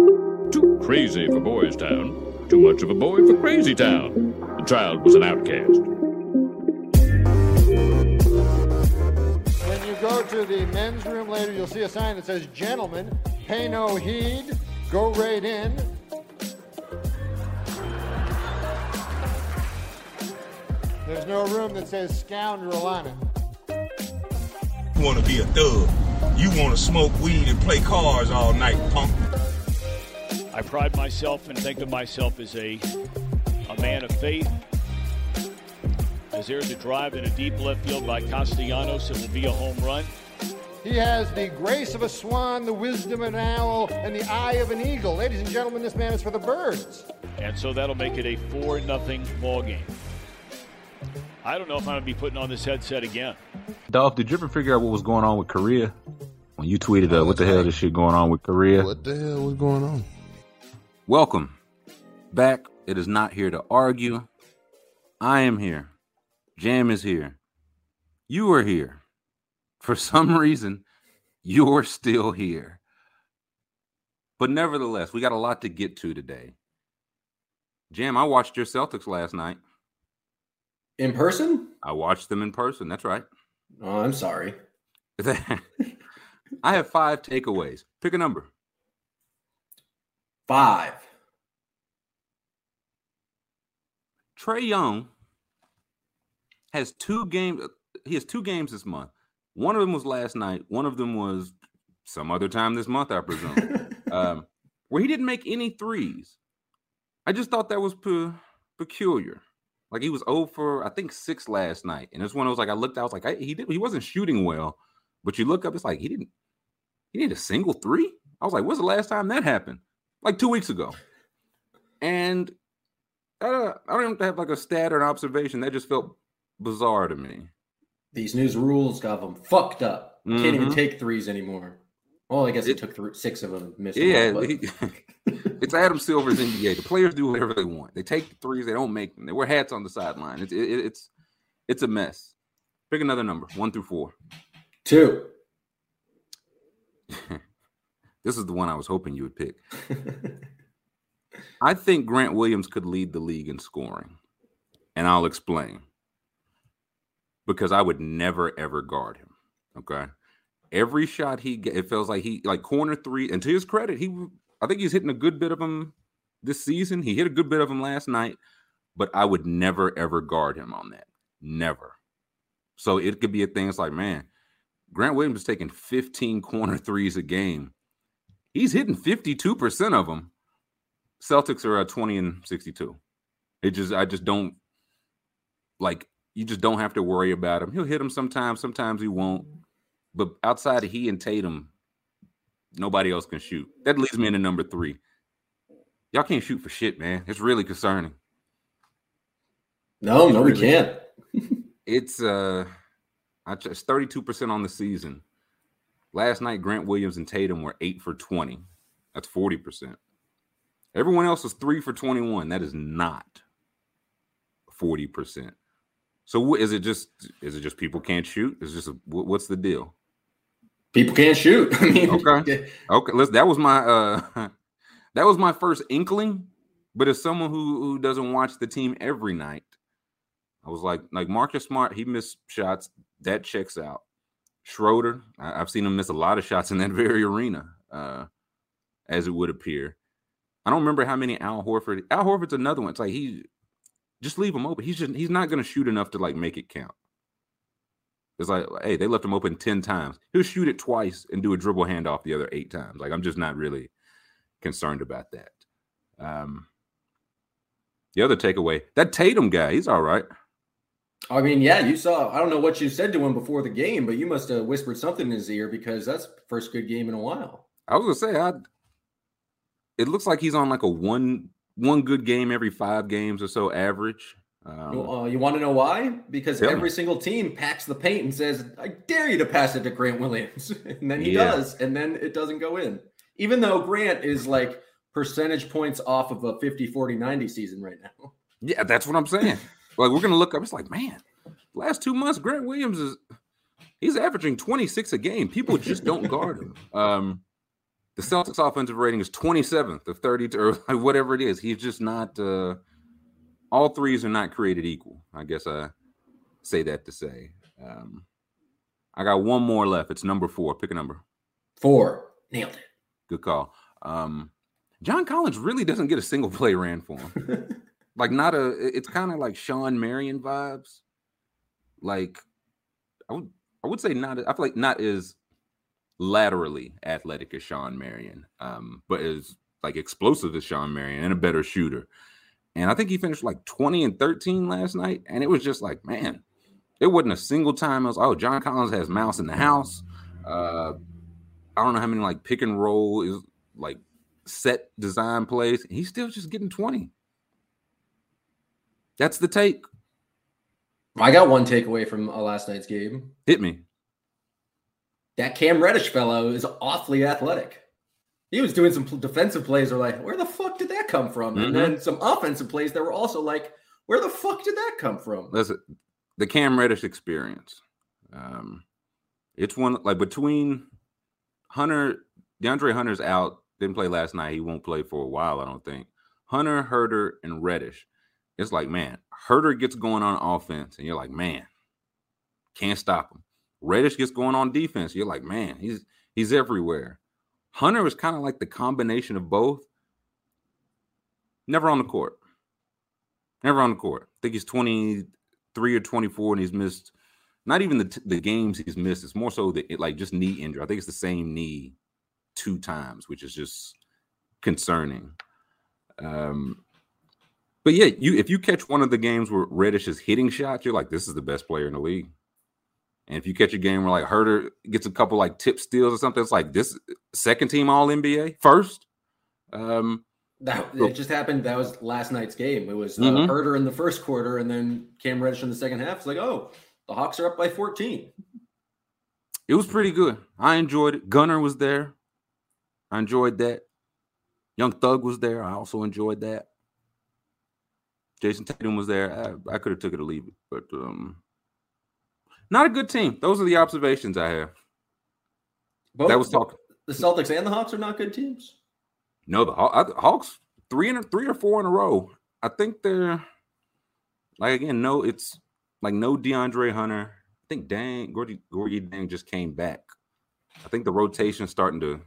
Too crazy for Boys Town. Too much of a boy for Crazy Town. The child was an outcast. When you go to the men's room later, you'll see a sign that says, Gentlemen, pay no heed, go right in. There's no room that says scoundrel on it. You want to be a thug. You want to smoke weed and play cards all night, punk. I pride myself and think of myself as a, a man of faith. As there's a drive in a deep left field by Castellanos, it will be a home run. He has the grace of a swan, the wisdom of an owl, and the eye of an eagle. Ladies and gentlemen, this man is for the birds. And so that'll make it a 4 nothing ball game. I don't know if I'm going to be putting on this headset again. Dolph, did you ever figure out what was going on with Korea? When you tweeted, uh, what the hell is shit going on with Korea? What the hell was going on? Welcome back. It is not here to argue. I am here. Jam is here. You are here. For some reason, you're still here. But nevertheless, we got a lot to get to today. Jam, I watched your Celtics last night. In person? I watched them in person. That's right. Oh, I'm sorry. I have five takeaways. Pick a number. Five. Trae Young has two games. He has two games this month. One of them was last night. One of them was some other time this month, I presume, um, where he didn't make any threes. I just thought that was pe- peculiar. Like he was over, I think six last night, and it's one of those like I looked, I was like, I, he did, he wasn't shooting well, but you look up, it's like he didn't, he did a single three. I was like, when's the last time that happened? Like two weeks ago, and I don't have to have like a stat or an observation. That just felt bizarre to me. These news rules got them fucked up. Can't even Mhm. take threes anymore. Well, I guess it, It- took th- six of them. Missed Yeah, one, he- it's Adam Silver's NBA. The players do whatever they want. They take the threes, they don't make them. They wear hats on the sideline. It's it, it's it's a mess. Pick another number, one through four. two. This is the one I was hoping you would pick. I think Grant Williams could lead the league in scoring, and I'll explain. Because I would never ever guard him. Okay, every shot he get, it feels like he like corner three. And to his credit, he I think he's hitting a good bit of them this season. He hit a good bit of them last night, but I would never ever guard him on that. Never. So it could be a thing. It's like, man, Grant Williams is taking 15 corner threes a game. He's hitting 52% of them. Celtics are at 20 and 62. It just I just don't like you just don't have to worry about him. He'll hit him sometimes, sometimes he won't. But outside of he and Tatum, nobody else can shoot. That leads me into number three. Y'all can't shoot for shit, man. It's really concerning. No, no, we can't. It's uh I ch- it's 32% on the season. Last night, Grant Williams and Tatum were eight for 20. That's 40%. Everyone else was three for 21. That is not 40%. So what is it just is it just people can't shoot? Is just a, what's the deal? People can't shoot. Okay. Okay, let's that was my uh that was my first inkling, but as someone who who doesn't watch the team every night, I was like like Marcus Smart, he missed shots, that checks out. Schroeder, I, have seen him miss a lot of shots in that very arena, uh, as it would appear. I don't remember how many Al Horford. Al Horford's another one. It's like he just leave him open. He's just he's not gonna shoot enough to like make it count. It's like, hey, they left him open 10 times. He'll shoot it twice and do a dribble handoff the other eight times. Like, I'm just not really concerned about that. Um, the other takeaway, that Tatum guy, he's all right. I mean, yeah, you saw. I don't know what you said to him before the game, but you must have whispered something in his ear because that's first good game in a while. I was gonna say, I it looks like he's on like a one one good game every five games or so average. Um, You- uh, you want to know why? Because Tell me. every single team packs the paint and says, "I dare you to pass it to Grant Williams," and then he Yeah. does, and then it doesn't go in. Even though Grant is like percentage points off of a 50, 40, 90 season right now. Yeah, that's what I'm saying. like we're gonna look up. It's like, man, last two months, Grant Williams is he's averaging 26 a game. People just don't guard him. Um, The Celtics offensive rating is 27th of 30 or whatever it is. He's just not uh all threes are not created equal. I guess I say that to say. Um I got one more left. It's number four. Pick a number. Four. Nailed it. Good call. Um John Collins really doesn't get a single play ran for him. like not a it's kind of like Shawn Marion vibes. Like I would I would say not I feel like not as laterally athletic as Shawn Marion, um, but is like explosive as Shawn Marion and a better shooter. And I think he finished like 20 and 13 last night. And it was just like, man, it wasn't a single time. I was, oh, John Collins has mouse in the house. Uh, I don't know how many like pick and roll is like set design plays. He's still just getting 20. That's the take. I got one takeaway from uh, last night's game. Hit me. That Cam Reddish fellow is awfully athletic. He was doing some defensive plays. Are like, where the fuck did that come from? Mm-hmm. And then some offensive plays that were also like, where the fuck did that come from? Listen, the Cam Reddish experience. Um, it's one like between Hunter, DeAndre Hunter's out, didn't play last night. He won't play for a while, I don't think. Hunter, Huerter, and Reddish. It's like, man, Huerter gets going on offense, and you're like, man, can't stop him. Reddish gets going on defense. You're like, man, he's he's everywhere. Hunter is kind of like the combination of both. Never on the court. Never on the court. I think he's 23 or 24, and he's missed not even the, the games he's missed. It's more so that it, like just knee injury. I think it's the same knee two times, which is just concerning. Um, but yeah, you if you catch one of the games where Reddish is hitting shots, you're like, this is the best player in the league. And if you catch a game where like Huerter gets a couple like tip steals or something, it's like this second team All NBA first. Um, that it just happened. That was last night's game. It was uh, mm-hmm. Huerter in the first quarter, and then Cam Reddish in the second half. It's like, oh, the Hawks are up by 14. It was pretty good. I enjoyed it. Gunna was there. I enjoyed that. Young Thug was there. I also enjoyed that. Jayson Tatum was there. I, I could have took it or leave it, but um, not a good team. Those are the observations I have. Both, that was talking. The Celtics and the Hawks are not good teams. No, the Hawks three and three or four in a row. I think they're like again. No, it's like no DeAndre Hunter. I think Dang Gorgui, Gorgui Dieng just came back. I think the rotation's starting to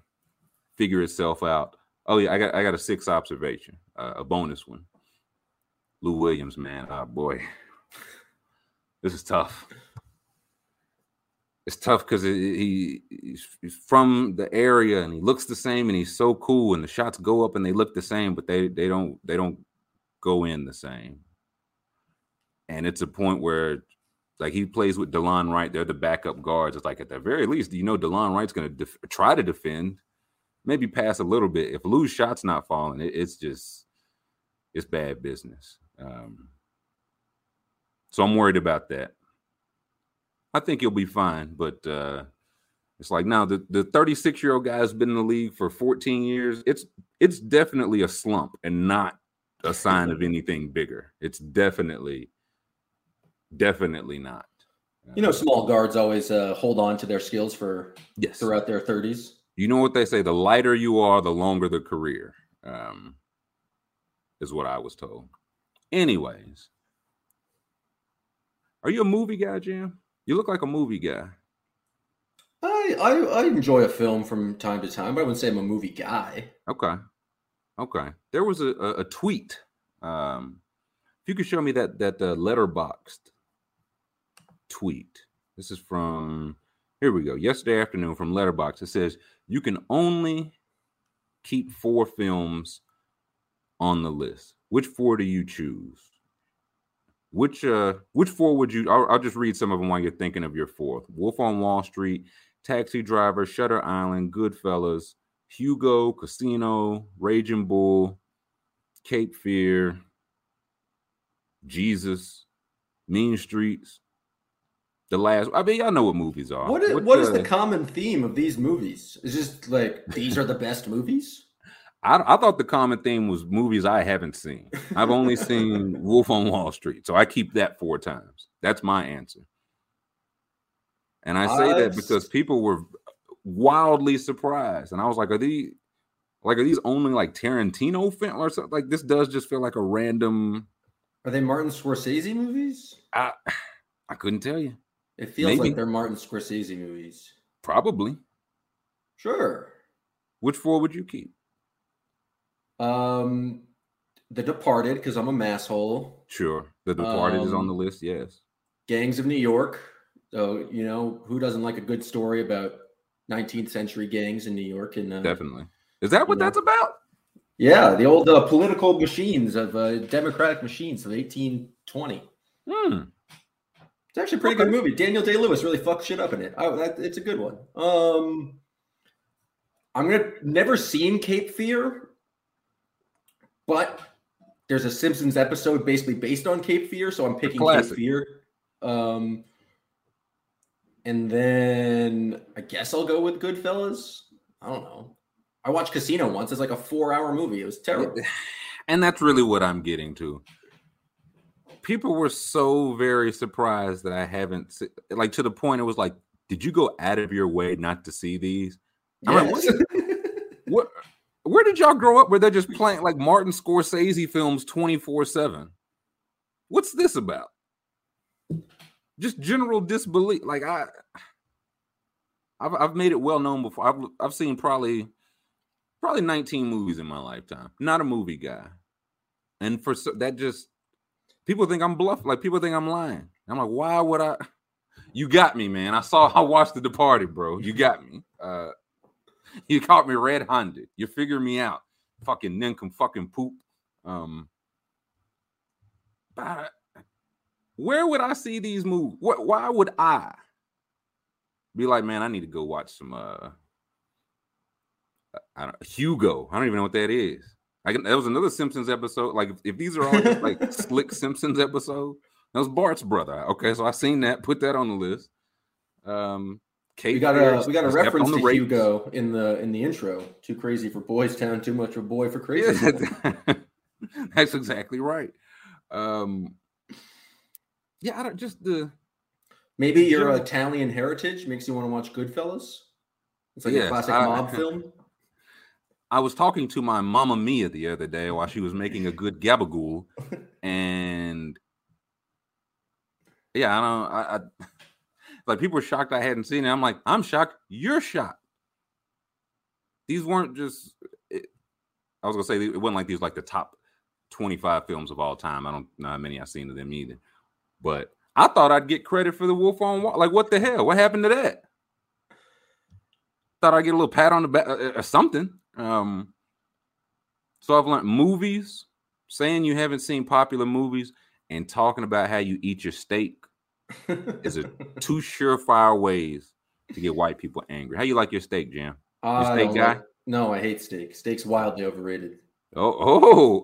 figure itself out. Oh yeah, I got I got a six observation, uh, a bonus one. Lou Williams, man, oh boy, this is tough. It's tough because he he's, from the area and he looks the same and he's so cool and the shots go up and they look the same, but they they don't they don't go in the same. And it's a point where like he plays with Delon Wright. They're the backup guards. It's like at the very least, you know, Delon Wright's going to def- try to defend, maybe pass a little bit. If Lou's shot's not falling, it, it's just it's bad business. Um, so I'm worried about that. I think he'll be fine, but uh, it's like now the the 36 year old guy has been in the league for 14 years. It's it's definitely a slump and not a sign of anything bigger. It's definitely definitely not. You know, small guards always uh, hold on to their skills for yes throughout their 30s. You know what they say: the lighter you are, the longer the career. Um, is what I was told. Anyways, are you a movie guy, Jim? You look like a movie guy. I, I I enjoy a film from time to time, but I wouldn't say I'm a movie guy. Okay, okay. There was a, a, a tweet. Um, if you could show me that that uh, Letterboxd tweet. This is from here we go. Yesterday afternoon from Letterboxd. It says you can only keep four films on the list. Which four do you choose? Which uh which four would you I'll, I'll, just read some of them while you're thinking of your fourth. Wolf on Wall Street, Taxi Driver, Shutter Island, Goodfellas, Hugo, Casino, Raging Bull, Cape Fear, Jesus, Mean Streets, the last I mean y'all know what movies are. What is, what, what is the common theme of these movies? Is just like these are the best movies? I, I, thought the common theme was movies I haven't seen. I've only seen Wolf on Wall Street, so I keep that four times. That's my answer. And I say that because people were wildly surprised, and I was like, "Are these Like, are these only like Tarantino film or something? Like, this does just feel like a random. Are they Martin Scorsese movies? I, I couldn't tell you. It feels Maybe. like they're Martin Scorsese movies. Probably. Sure. Which four would you keep? Um, The Departed, because I'm a masshole. Sure. The Departed is on Um, the list. Yes. Gangs of New York. So you know who doesn't like a good story about 19th century gangs in New York? And uh, Definitely. Is that what you know. that's about? yeah, the old uh, political machines of uh, democratic machines of 1820. Hmm. It's actually a pretty Okay. good movie. Daniel Day Lewis really fucked shit up in it. Oh, that, it's a good one. Um, I'm gonna never seen Cape Fear, but there's a Simpsons episode basically based on Cape Fear, so I'm picking Cape. Fear. Um, and then I guess I'll go with Goodfellas. I don't know. I watched Casino once. It's like a four-hour movie. It was terrible. And that's really what I'm getting to. People were so very surprised that I haven't se- like to the point it was like, did you go out of your way not to see these? I'm like, what What where did y'all grow up where they're just playing like Martin Scorsese films 24-7? What's this about? Just general disbelief. Like I I've I've made it well known before. I've I've seen probably probably 19 movies in my lifetime. Not a movie guy. And for that just people think I'm bluff. Like people think I'm lying. I'm like, why would I? You got me, man. I saw I watched The Departed, bro. You got me. Uh you caught me red-handed. You figure me out. Fucking ninkum fucking poop. Um but where would I see these movies? What why would I be like, man, I need to go watch some uh I don't Hugo. I don't even know what that is. I can, that was another Simpsons episode. Like if, if these are all just like slick Simpsons episode, that was Bart's brother. Okay, so I seen that. Put that on the list. Um, Kate We got a we got a reference to rapes. Hugo in the in the intro. Too crazy for Boys Town, too much of a boy for crazy. Yeah, that's exactly right. Um, yeah, I don't just the Maybe your Sure. Italian heritage makes you want to watch Goodfellas. It's like Yes, a classic I- mob film. I was talking to my mama Mia the other day while she was making a good gabagool, and yeah, I don't. I, I like people were shocked I hadn't seen it. I'm like, I'm shocked. You're shocked. These weren't just. It, I was gonna say it wasn't like these like the top 25 films of all time. I don't know how many I've seen of them either, but I thought I'd get credit for the Wolf on Wall. Like, what the hell? What happened to that? Thought I'd get a little pat on the back uh, or something. Um, so I've learned movies, saying you haven't seen popular movies, and talking about how you eat your steak is a two surefire ways to get white people angry. How you like your steak, Jam? I steak guy? like- no, I hate steak. Steak's wildly overrated. Oh,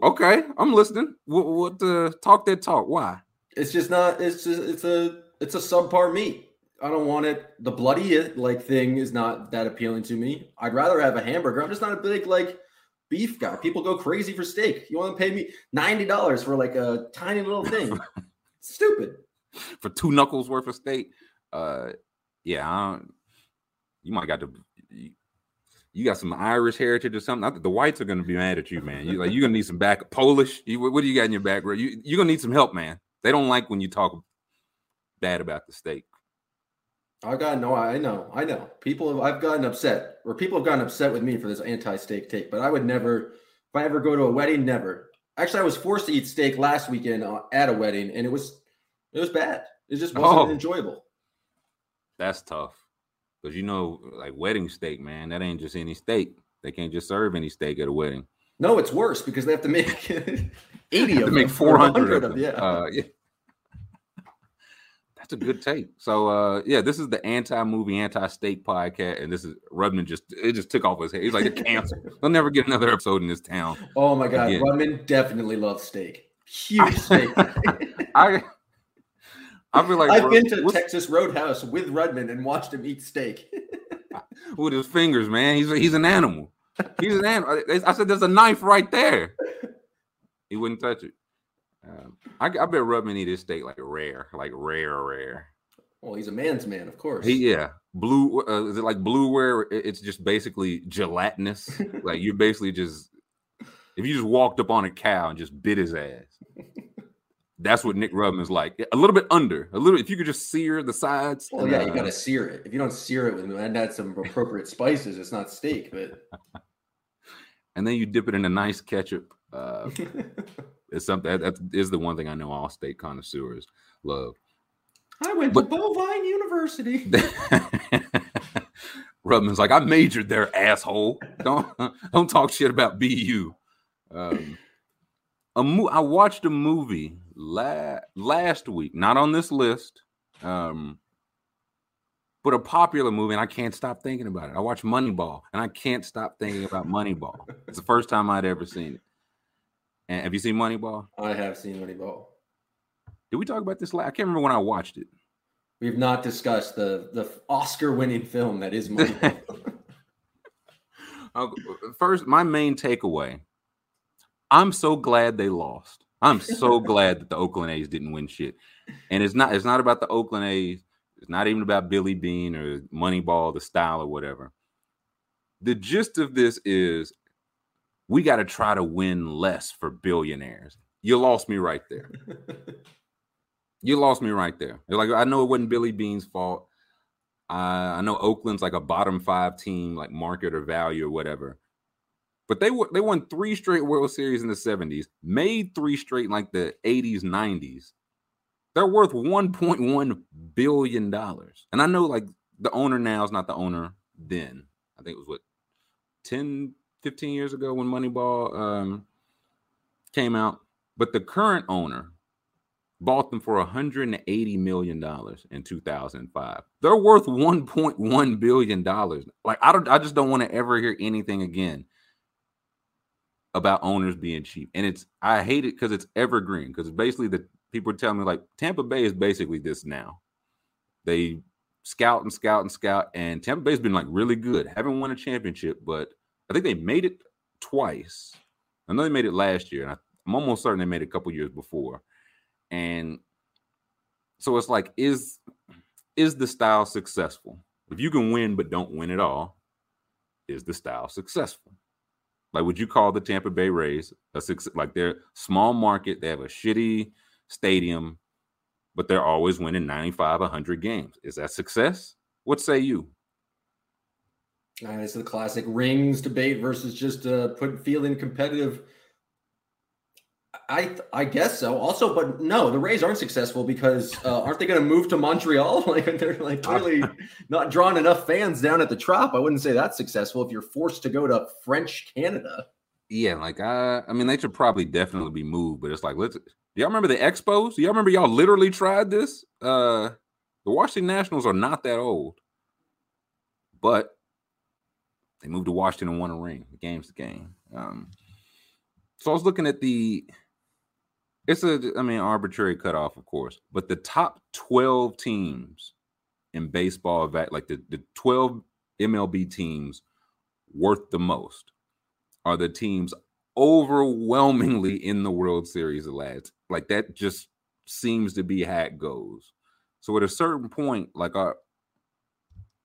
oh, okay. I'm listening. What, what? Uh, talk that talk. Why? It's just not. It's just it's a it's a subpar meat. I don't want it. The bloody like thing is not that appealing to me. I'd rather have a hamburger. I'm just not a big like beef guy. People go crazy for steak. You want to pay me ninety dollars for like a tiny little thing? Stupid. For two knuckles worth of steak? Uh, yeah. I you might got to. You, you got some Irish heritage or something. I think the whites are to be mad at you, man. You like you're gonna need some back Polish. You, what do you got in your background? You you're gonna need some help, man. They don't like when you talk bad about the steak. I've gotten no, I know, I know. People have I've gotten upset, or people have gotten upset with me for this anti-steak take. But I would never, if I ever go to a wedding, never. Actually, I was forced to eat steak last weekend uh, at a wedding, and it was, it was bad. It just wasn't Oh. enjoyable. That's tough. Because you know, like wedding steak, man, that ain't just any steak. They can't just serve any steak at a wedding. No, it's worse because they have to make eighty They of make them, hundred 100 of them. Yeah, Uh, yeah. That's a good take. So uh yeah, this is the anti-movie, anti-steak podcast, and this is Rudman just it just took off his head. He's like, "They're canceled. They'll never get another episode in this town." oh my god, Again. Rudman definitely loves steak. Huge steak. I I feel like I've been to what's- Texas Roadhouse with Rudman and watched him eat steak. with his fingers, man. He's he's an animal. He's an animal. I said, "There's a knife right there." He wouldn't touch it. Um, I, I bet Rubman eat his steak like rare, like rare, rare. Well, he's a man's man, of course. He yeah, blue. Uh, is it like blue where it's just basically gelatinous? like you're basically just if you just walked up on a cow and just bit his ass. That's what Nick Rubin is like. A little bit under, a little. If you could just sear the sides. Well, and, yeah, you uh, got to sear it. If you don't sear it with and add some appropriate spices, it's not steak. But and then you dip it in a nice ketchup. Uh, it's something that, that is the one thing I know all steak connoisseurs love. I went But- to Bovine University. Rubman's like, I majored there, asshole. Don't don't talk shit about BU. Um, a mo- I watched a movie la- last week, not on this list, um, but a popular movie, and I can't stop thinking about it. I watched Moneyball, and I can't stop thinking about Moneyball. It's the first time I'd ever seen it. And have you seen Moneyball? I have seen Moneyball. Did we talk about this? La- I can't remember when I watched it. We've not discussed the the Oscar-winning film that is Moneyball. First, my main takeaway I'm so glad they lost. I'm so glad that the Oakland A's didn't win shit. And it's not it's not about the Oakland A's. It's not even about Billy Beane or Moneyball, the style or whatever. The gist of this is we got to try to win less for billionaires. You lost me right there. You lost me right there. You're like I know it wasn't Billy Beane's fault. Uh, I know Oakland's like a bottom five team, like market or value or whatever. But they were they won three straight World Series in the 70s, made three straight like the 80s, 90s. They're worth 1.1 billion dollars. And I know like the owner now is not the owner then. I think it was what 10, 15 years ago when Moneyball um, came out. But the current owner bought them for 180 million dollars in 2005. They're worth 1.1 billion dollars. Like I don't I just don't want to ever hear anything again about owners being cheap. And it's I hate it because it's evergreen because basically the people are telling me like Tampa Bay is basically this now. They scout and scout and scout and Tampa Bay's been like really good. Haven't won a championship, but I think they made it twice. I know they made it last year and I, I'm almost certain they made it a couple years before. And so it's like, is is the style successful? If you can win but don't win at all, is the style successful? Like, would you call the Tampa Bay Rays a success? Like they're small market, they have a shitty stadium, but they're always winning 95, 100 games. Is that success? What say you? Uh, it's the classic rings debate versus just uh, put feeling competitive. I I guess so. Also, but no, the Rays aren't successful because uh, aren't they going to move to Montreal? like they're like clearly not drawing enough fans down at the Trop. I wouldn't say that's successful if you're forced to go to French Canada. Yeah, like I, I mean, they should probably definitely be moved, but it's like, let's. Do y'all remember the Expos? Do y'all remember y'all literally tried this? Uh, the Washington Nationals are not that old, but they moved to Washington and won a ring. The game's the game. Um, so I was looking at the. It's a, I mean, arbitrary cutoff, of course, but the top twelve teams in baseball, like the the twelve MLB teams worth the most are the teams overwhelmingly in the World Series, of lads. Like that just seems to be how it goes. So at a certain point, like uh,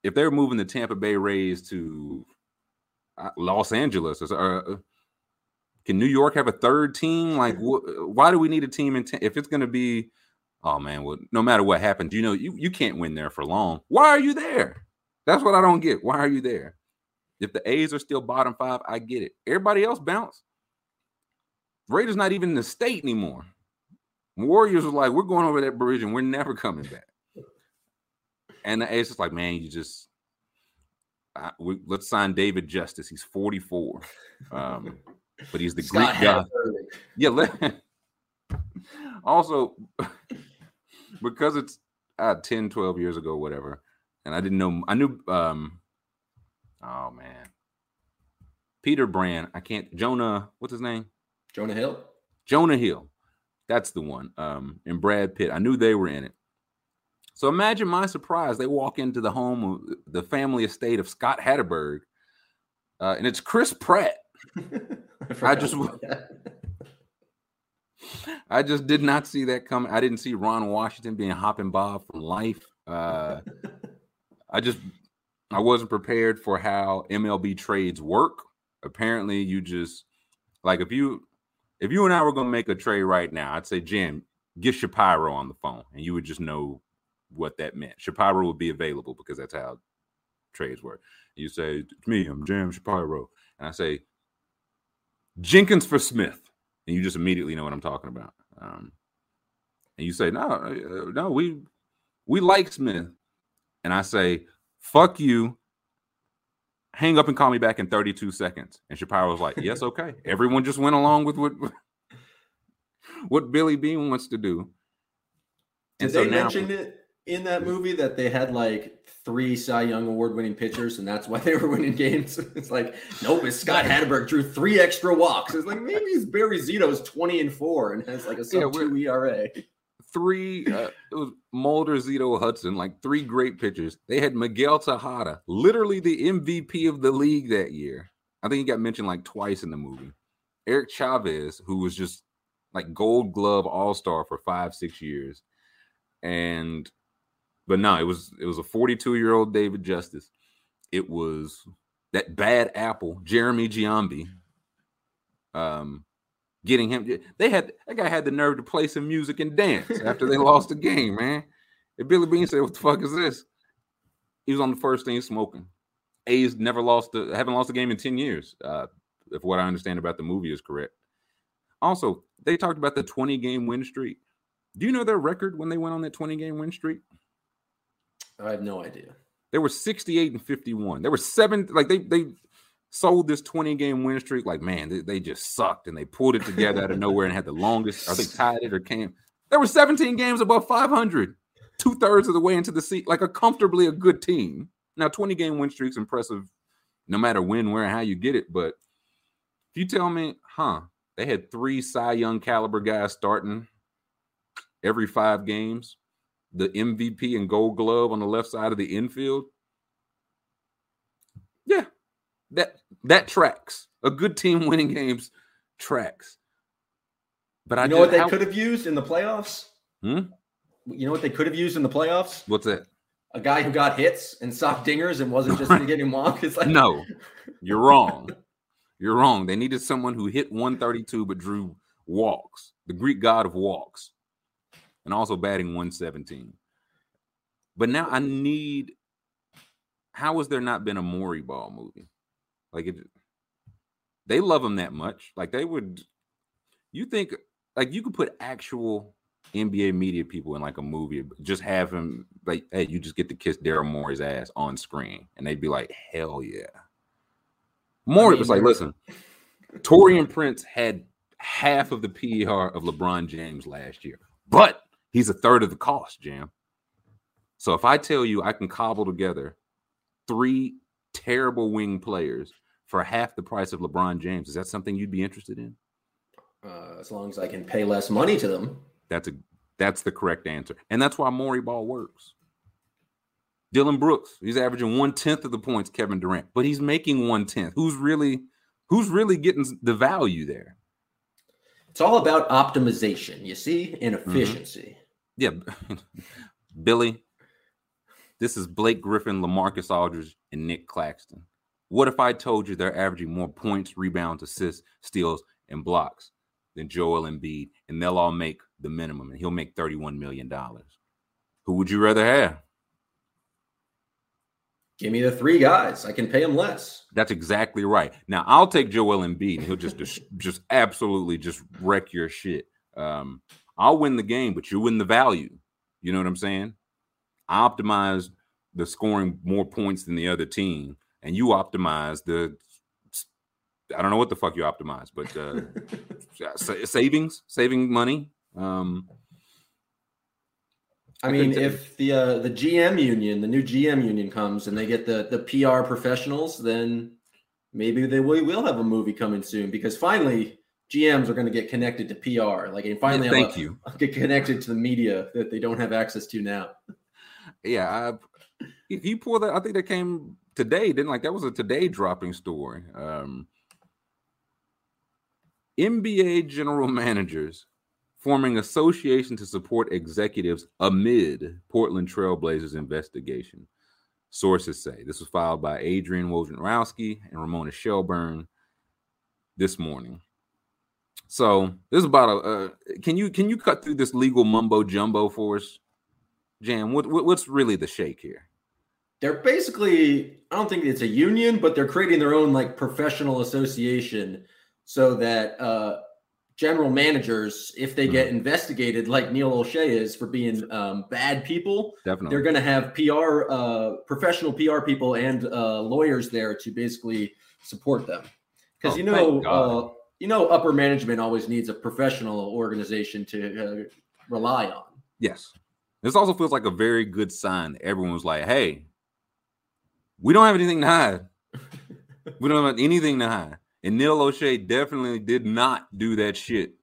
if they're moving the Tampa Bay Rays to uh, Los Angeles, or uh, can New York have a third team? Like, wh- why do we need a team in? Ta- if it's going to be, oh man, well, no matter what happens, you know, you you can't win there for long. Why are you there? That's what I don't get. Why are you there? If the A's are still bottom five, I get it. Everybody else bounce. Raiders not even in the state anymore. Warriors was like, we're going over that bridge and we're never coming back. And the A's is like, man, you just I, we, let's sign David Justice. He's 44, um, but he's the Scott Greek guy. Yeah. Let, also, because it's uh, 10, 12 years ago, whatever, and I didn't know, I knew, um, oh man, Peter Brand. I can't, Jonah, what's his name? Jonah Hill. Jonah Hill. That's the one. Um, and Brad Pitt. I knew they were in it. So imagine my surprise. They walk into the home of the family estate of Scott Hatteberg, uh, and it's Chris Pratt. Forgot just- I just did not see that coming. I didn't see Ron Washington being hopping Bob from life. Uh, I just I wasn't prepared for how MLB trades work. Apparently, you just like if you if you and I were going to make a trade right now, I'd say Jim, get Shapiro on the phone, and you would just know what that meant. Shapiro would be available because that's how trades work. You say to me, I'm Jim Shapiro, and I say Jenkins for Smith, and you just immediately know what I'm talking about. Um, and you say, no, uh, no, we we like Smith, and I say, fuck you. Hang up and call me back in 32 seconds. And Shapiro was like, yes, okay. Everyone just went along with what what Billy Beane wants to do. And Did so they now, mention it in that movie that they had like three Cy Young award winning pitchers, and that's why they were winning games. it's like, nope, it's Scott Hatteberg drew three extra walks. It's like maybe it's Barry Zito's 20 and four and has like a sub yeah, two ERA. Three, uh, it was Mulder, Zito, Hudson, like three great pitchers. They had Miguel Tejada, literally the MVP of the league that year. I think he got mentioned like twice in the movie. Eric Chavez, who was just like gold glove all star for five, six years. And but no, it was it was a 42 year old David Justice. It was that bad apple, Jeremy Giambi. Um, getting him. They had that guy had the nerve to play some music and dance after they lost the game, man. And Billy Beane said, "What the fuck is this?" He was on the first thing smoking. A's never lost the haven't lost a game in 10 years. Uh, if what I understand about the movie is correct. Also, they talked about the 20 game win streak. Do you know their record when they went on that 20 game win streak? I have no idea. They were 68 and 51. There were seven, like they they sold this 20 game win streak. Like, man, they, they just sucked and they pulled it together out of nowhere and had the longest. Are they tied it or came? There were 17 games above 500, two thirds of the way into the seat, like a comfortably a good team. Now, 20 game win streak's impressive no matter when, where, and how you get it. But if you tell me, huh, they had three Cy Young caliber guys starting every five games the MVP and gold glove on the left side of the infield. Yeah, that that tracks. A good team winning games tracks. But I you know what they how, could have used in the playoffs? Hmm? You know what they could have used in the playoffs? What's that? A guy who got hits and soft dingers and wasn't just getting walk. It's like no, you're wrong. You're wrong. They needed someone who hit 132 but drew walks, the Greek god of walks and also batting 117. But now I need. How has there not been a Morey Ball movie? Like it, they love him that much. Like they would. You think like you could put actual NBA media people in like a movie, just have him like, hey, you just get to kiss Daryl Morey's ass on screen, and they'd be like, hell yeah. Morey I mean, was like, listen, Taurean Prince had half of the PER of LeBron James last year, but He's a third of the cost, Jam. So if I tell you I can cobble together three terrible wing players for half the price of LeBron James, is that something you'd be interested in? Uh, as long as I can pay less money to them. That's a that's the correct answer, and that's why Morey Ball works. Dillon Brooks, he's averaging one tenth of the points Kevin Durant, but he's making one tenth. Who's really who's really getting the value there? It's all about optimization, you see, and mm-hmm. Yeah, Billy. This is Blake Griffin, LaMarcus Aldridge, and Nick Claxton. What if I told you they're averaging more points, rebounds, assists, steals, and blocks than Joel Embiid, and they'll all make the minimum, and he'll make $31 million? Who would you rather have? Give me the three guys. I can pay him less. That's exactly right. Now I'll take Joel Embiid. And he'll just just absolutely just wreck your shit. Um, I'll win the game, but you win the value. You know what I'm saying? I optimize the scoring more points than the other team, and you optimize the I don't know what the fuck you optimize, but uh, savings, saving money. Um, I, mean, if the uh, the GM union, the new GM union comes and they get the the PR professionals, then maybe they will, will have a movie coming soon because finally GMs are going to get connected to PR. Like, and finally, yeah, thank you. Get connected to the media that they don't have access to now. Yeah, I, if you pull that, I think that came today. Didn't like that was a today dropping story. Um, NBA general managers forming association to support executives amid Portland Trailblazers investigation. Sources say this was filed by Adrian Wojnarowski and Ramona Shelburne this morning. So this is about a. Uh, can you can you cut through this legal mumbo jumbo for us, Jam? What, what what's really the shake here? They're basically. I don't think it's a union, but they're creating their own like professional association so that uh, general managers, if they get mm-hmm. investigated like Neil Olshey is for being um, bad people, definitely they're going to have PR, uh, professional PR people and uh, lawyers there to basically support them. Because oh, you know, uh, you know, upper management always needs a professional organization to uh, rely on. Yes, this also feels like a very good sign. Everyone was like, "Hey, we don't have anything to hide. we don't have anything to hide." And Neil Olshey definitely did not do that shit.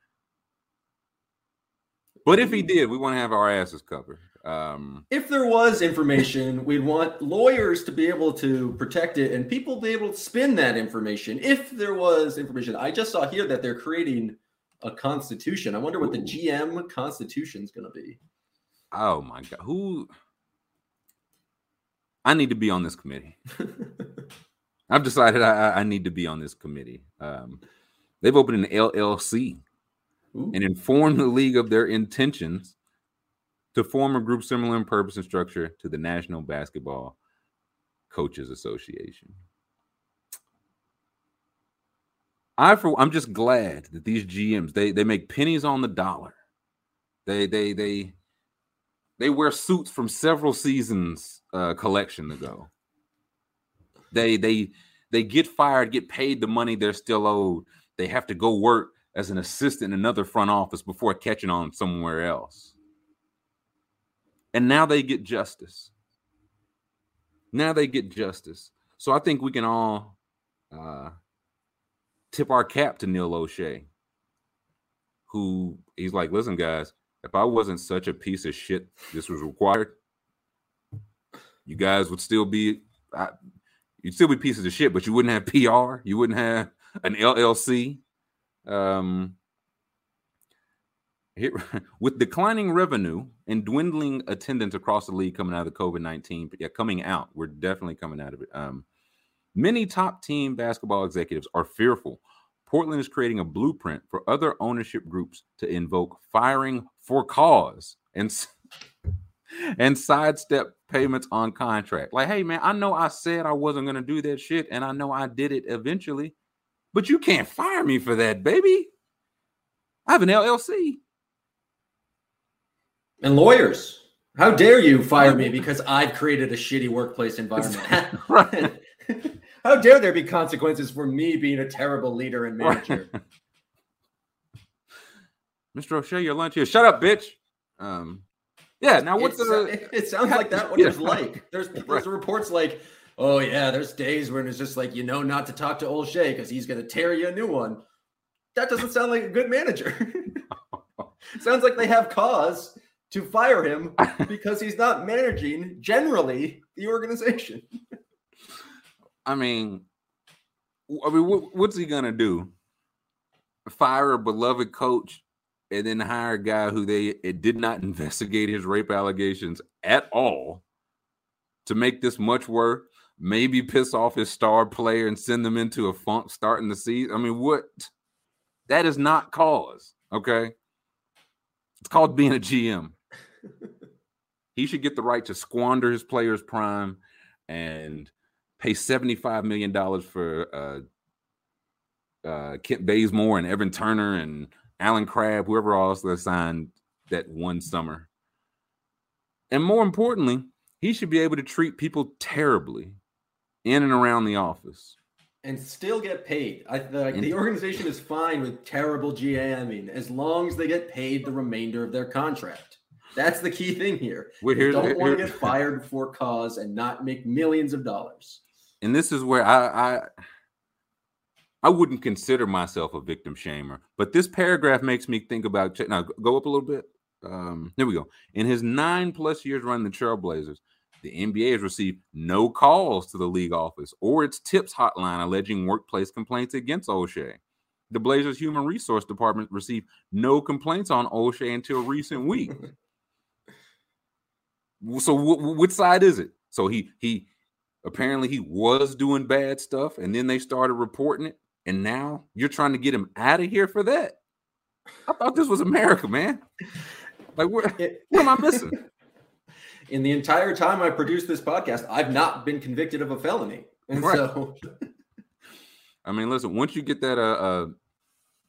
But if he did, we want to have our asses covered. Um, if there was information, we'd want lawyers to be able to protect it and people be able to spin that information. If there was information, I just saw here that they're creating a constitution. I wonder what the GM constitution is going to be. Oh my god, who? I need to be on this committee. I've decided I, I need to be on this committee. Um, they've opened an LLC Ooh. and informed the league of their intentions to form a group similar in purpose and structure to the National Basketball Coaches Association. I for I'm just glad that these GMs they they make pennies on the dollar. They they they they wear suits from several seasons uh, collection ago. They they they get fired, get paid the money they're still owed. They have to go work as an assistant in another front office before catching on somewhere else. And now they get justice. Now they get justice. So I think we can all uh, tip our cap to Neil Olshey, who he's like, listen, guys, if I wasn't such a piece of shit, this was required. You guys would still be. I, you'd still be pieces of shit, but you wouldn't have PR. You wouldn't have an LLC. Um, here, with declining revenue and dwindling attendance across the league coming out of the COVID nineteen, yeah, coming out, we're definitely coming out of it. Um, many top team basketball executives are fearful. Portland is creating a blueprint for other ownership groups to invoke firing for cause and and sidestep payments on contract. Like, hey man, I know I said I wasn't gonna do that shit, and I know I did it eventually, but you can't fire me for that, baby. I have an LLC. And lawyers, how dare you fire me because I've created a shitty workplace environment? right. how dare there be consequences for me being a terrible leader and manager? Mr. Olshey, your lunch here. Shut up, bitch. Um, yeah. Now what's the? It, it sounds like that what yeah. like. There's there's right. reports like, oh yeah, there's days when it's just like you know not to talk to Olshey because he's gonna tear you a new one. That doesn't sound like a good manager. sounds like they have cause to fire him because he's not managing generally the organization. I mean, I mean, what, what's he gonna do? Fire a beloved coach and then hire a guy who they did not investigate his rape allegations at all to make this much worse. Maybe piss off his star player and send them into a funk starting the season. I mean, what? That is not cause. Okay, it's called being a GM. he should get the right to squander his players' prime and pay seventy-five million dollars for uh, uh, Kent Bazemore and Evan Turner and Allen Crabbe, whoever else they signed that one summer. And more importantly, he should be able to treat people terribly in and around the office and still get paid. I like the organization is fine with terrible GMing as long as they get paid the remainder of their contract. That's the key thing here. Don't want to get fired for cause and not make millions of dollars. And this is where I, I I wouldn't consider myself a victim shamer, but this paragraph makes me think about. Now, go up a little bit. Um, there we go. In his nine plus years running the Trailblazers, the NBA has received no calls to the league office or its tips hotline alleging workplace complaints against Olshey. the Blazers Human Resource Department received no complaints on Olshey until recent week. so which side is it? So he he apparently he was doing bad stuff, and then they started reporting it, and now you're trying to get him out of here for that. I thought this was America, man. Like what, what am I missing? In the entire time I produced this podcast, I've not been convicted of a felony, and right. so. I mean, listen. Once you get that uh, uh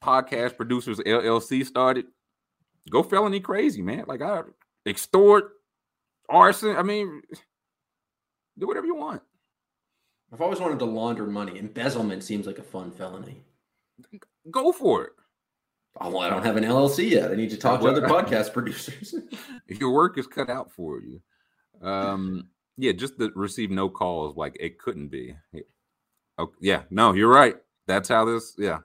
podcast producers LLC started, go felony crazy, man. Like I extort, arson. I mean, do whatever you want. I've always wanted to launder money. Embezzlement seems like a fun felony. Go for it. Oh, well, I don't have an LLC yet. I need to talk to other podcast producers. Your work is cut out for you. Um, yeah, just to receive no calls, like it couldn't be. Oh, yeah, no, you're right. That's how this. Yeah,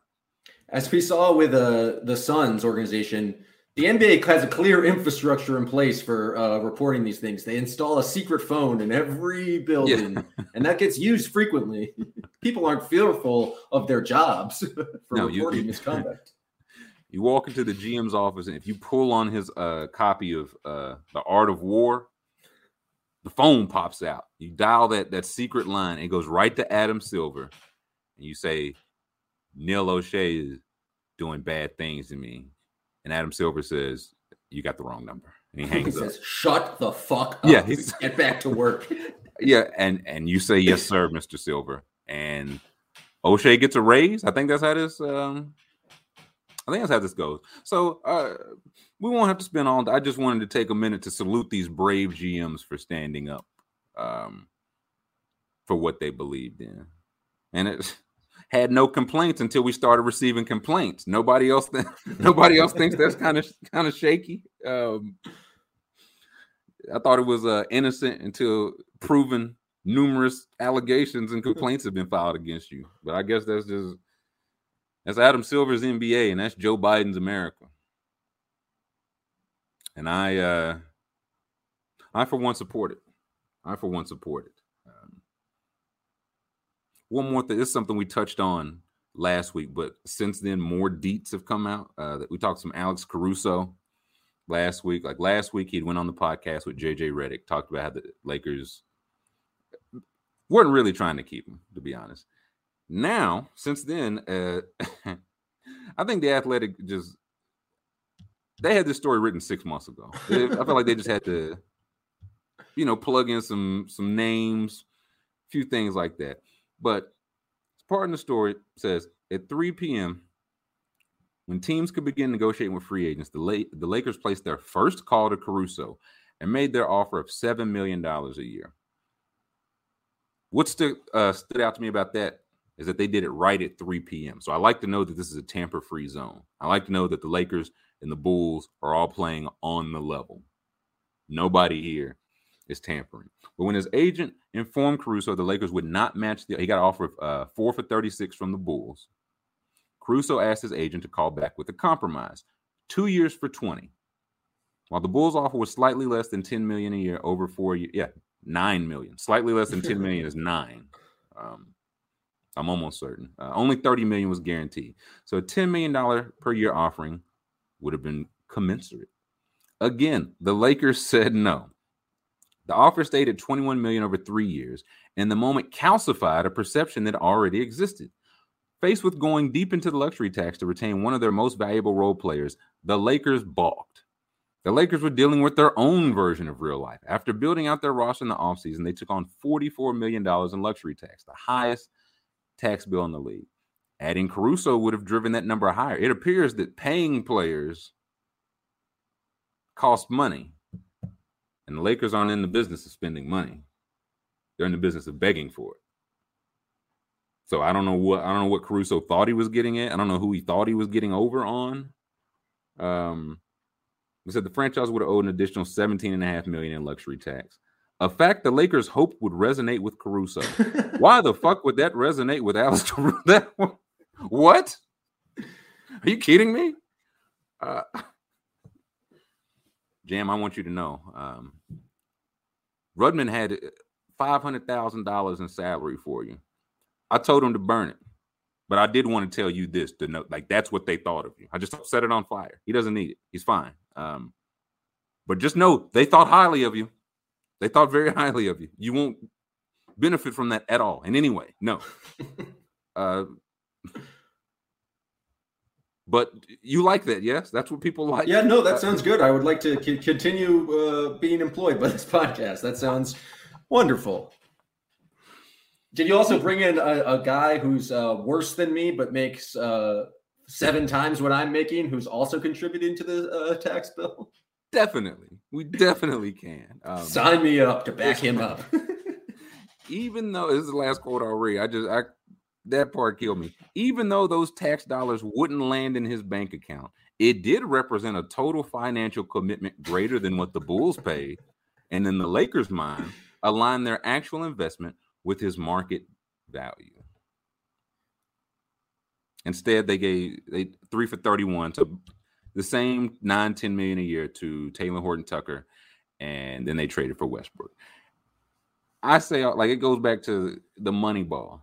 as we saw with uh, the Suns organization, the NBA has a clear infrastructure in place for uh, reporting these things. They install a secret phone in every building, yeah. and that gets used frequently. People aren't fearful of their jobs for no, reporting you, misconduct. You walk into the GM's office, and if you pull on his uh, copy of uh, The Art of War, the phone pops out. You dial that that secret line, and it goes right to Adam Silver, and you say, "Neil Olshey is doing bad things to me," and Adam Silver says, "You got the wrong number," and he hangs he up. Says, Shut the fuck up. Yeah, he's get back to work. yeah, and and you say, "Yes, sir, Mister Silver," and Olshey gets a raise. I think that's how this. Um, I think that's how this goes. So uh, we won't have to spend all. I just wanted to take a minute to salute these brave GMs for standing up um, for what they believed in, and it had no complaints until we started receiving complaints. Nobody else, th- nobody else thinks that's kind of kind of shaky. Um, I thought it was uh, innocent until proven numerous allegations and complaints have been filed against you. But I guess that's just that's Adam Silver's NBA and that's Joe Biden's America. And I uh I for one support it. I for one support it. One more thing. This is something we touched on last week, but since then more deets have come out. Uh, that we talked some Alex Caruso last week. Like last week, he went on the podcast with JJ Redick, talked about how the Lakers weren't really trying to keep him, to be honest. Now, since then, uh, I think the Athletic just they had this story written six months ago. I feel like they just had to, you know, plug in some some names, a few things like that. But part of the story says at 3 p.m. When teams could begin negotiating with free agents, the, La- the Lakers placed their first call to Caruso and made their offer of $7 million a year. What uh, stood out to me about that is that they did it right at 3 p.m. So I like to know that this is a tamper free zone. I like to know that the Lakers and the Bulls are all playing on the level. Nobody here is tampering. But when his agent informed Caruso the Lakers would not match the, he got an offer of uh, four for 36 from the Bulls. Caruso asked his agent to call back with a compromise, two years for 20. While the Bulls offer was slightly less than 10 million a year over four years, yeah, nine million. Slightly less than 10 million is nine. Um, I'm almost certain. Uh, only 30 million was guaranteed. So a $10 million per year offering would have been commensurate. Again, the Lakers said no. The offer stayed at 21 million over three years, and the moment calcified a perception that already existed. Faced with going deep into the luxury tax to retain one of their most valuable role players, the Lakers balked. The Lakers were dealing with their own version of real life. After building out their roster in the offseason, they took on $44 million in luxury tax, the highest tax bill in the league. Adding Caruso would have driven that number higher. It appears that paying players cost money, and the Lakers aren't in the business of spending money. They're in the business of begging for it. So I don't know what I don't know what Caruso thought he was getting at. I don't know who he thought he was getting over on. Um, we said the franchise would have owed an additional 17 and a half million in luxury tax. A fact the Lakers hoped would resonate with Caruso. Why the fuck would that resonate with Alistair? that what? Are you kidding me? Uh, Jam, I want you to know. Um, Rudman had five hundred thousand dollars in salary for you. I told him to burn it. But I did want to tell you this to know, like that's what they thought of you. I just set it on fire. He doesn't need it. He's fine. Um, but just know they thought highly of you. They thought very highly of you. You won't benefit from that at all in any way. No. uh, but you like that, yes? That's what people like. Yeah, no, that sounds good. I would like to c- continue uh, being employed by this podcast. That sounds wonderful. Did you also bring in a, a guy who's uh, worse than me but makes uh, seven times what I'm making, who's also contributing to the uh, tax bill? Definitely, we definitely can. Um, Sign me up to back him up. even though this is the last quote I'll read, I just I that part killed me. Even though those tax dollars wouldn't land in his bank account, it did represent a total financial commitment greater than what the Bulls paid, and in the Lakers' mind, align their actual investment with his market value. Instead, they gave they three for 31 to the same nine, 10 million a year to Talen Horton Tucker, and then they traded for Westbrook. I say like it goes back to the Moneyball.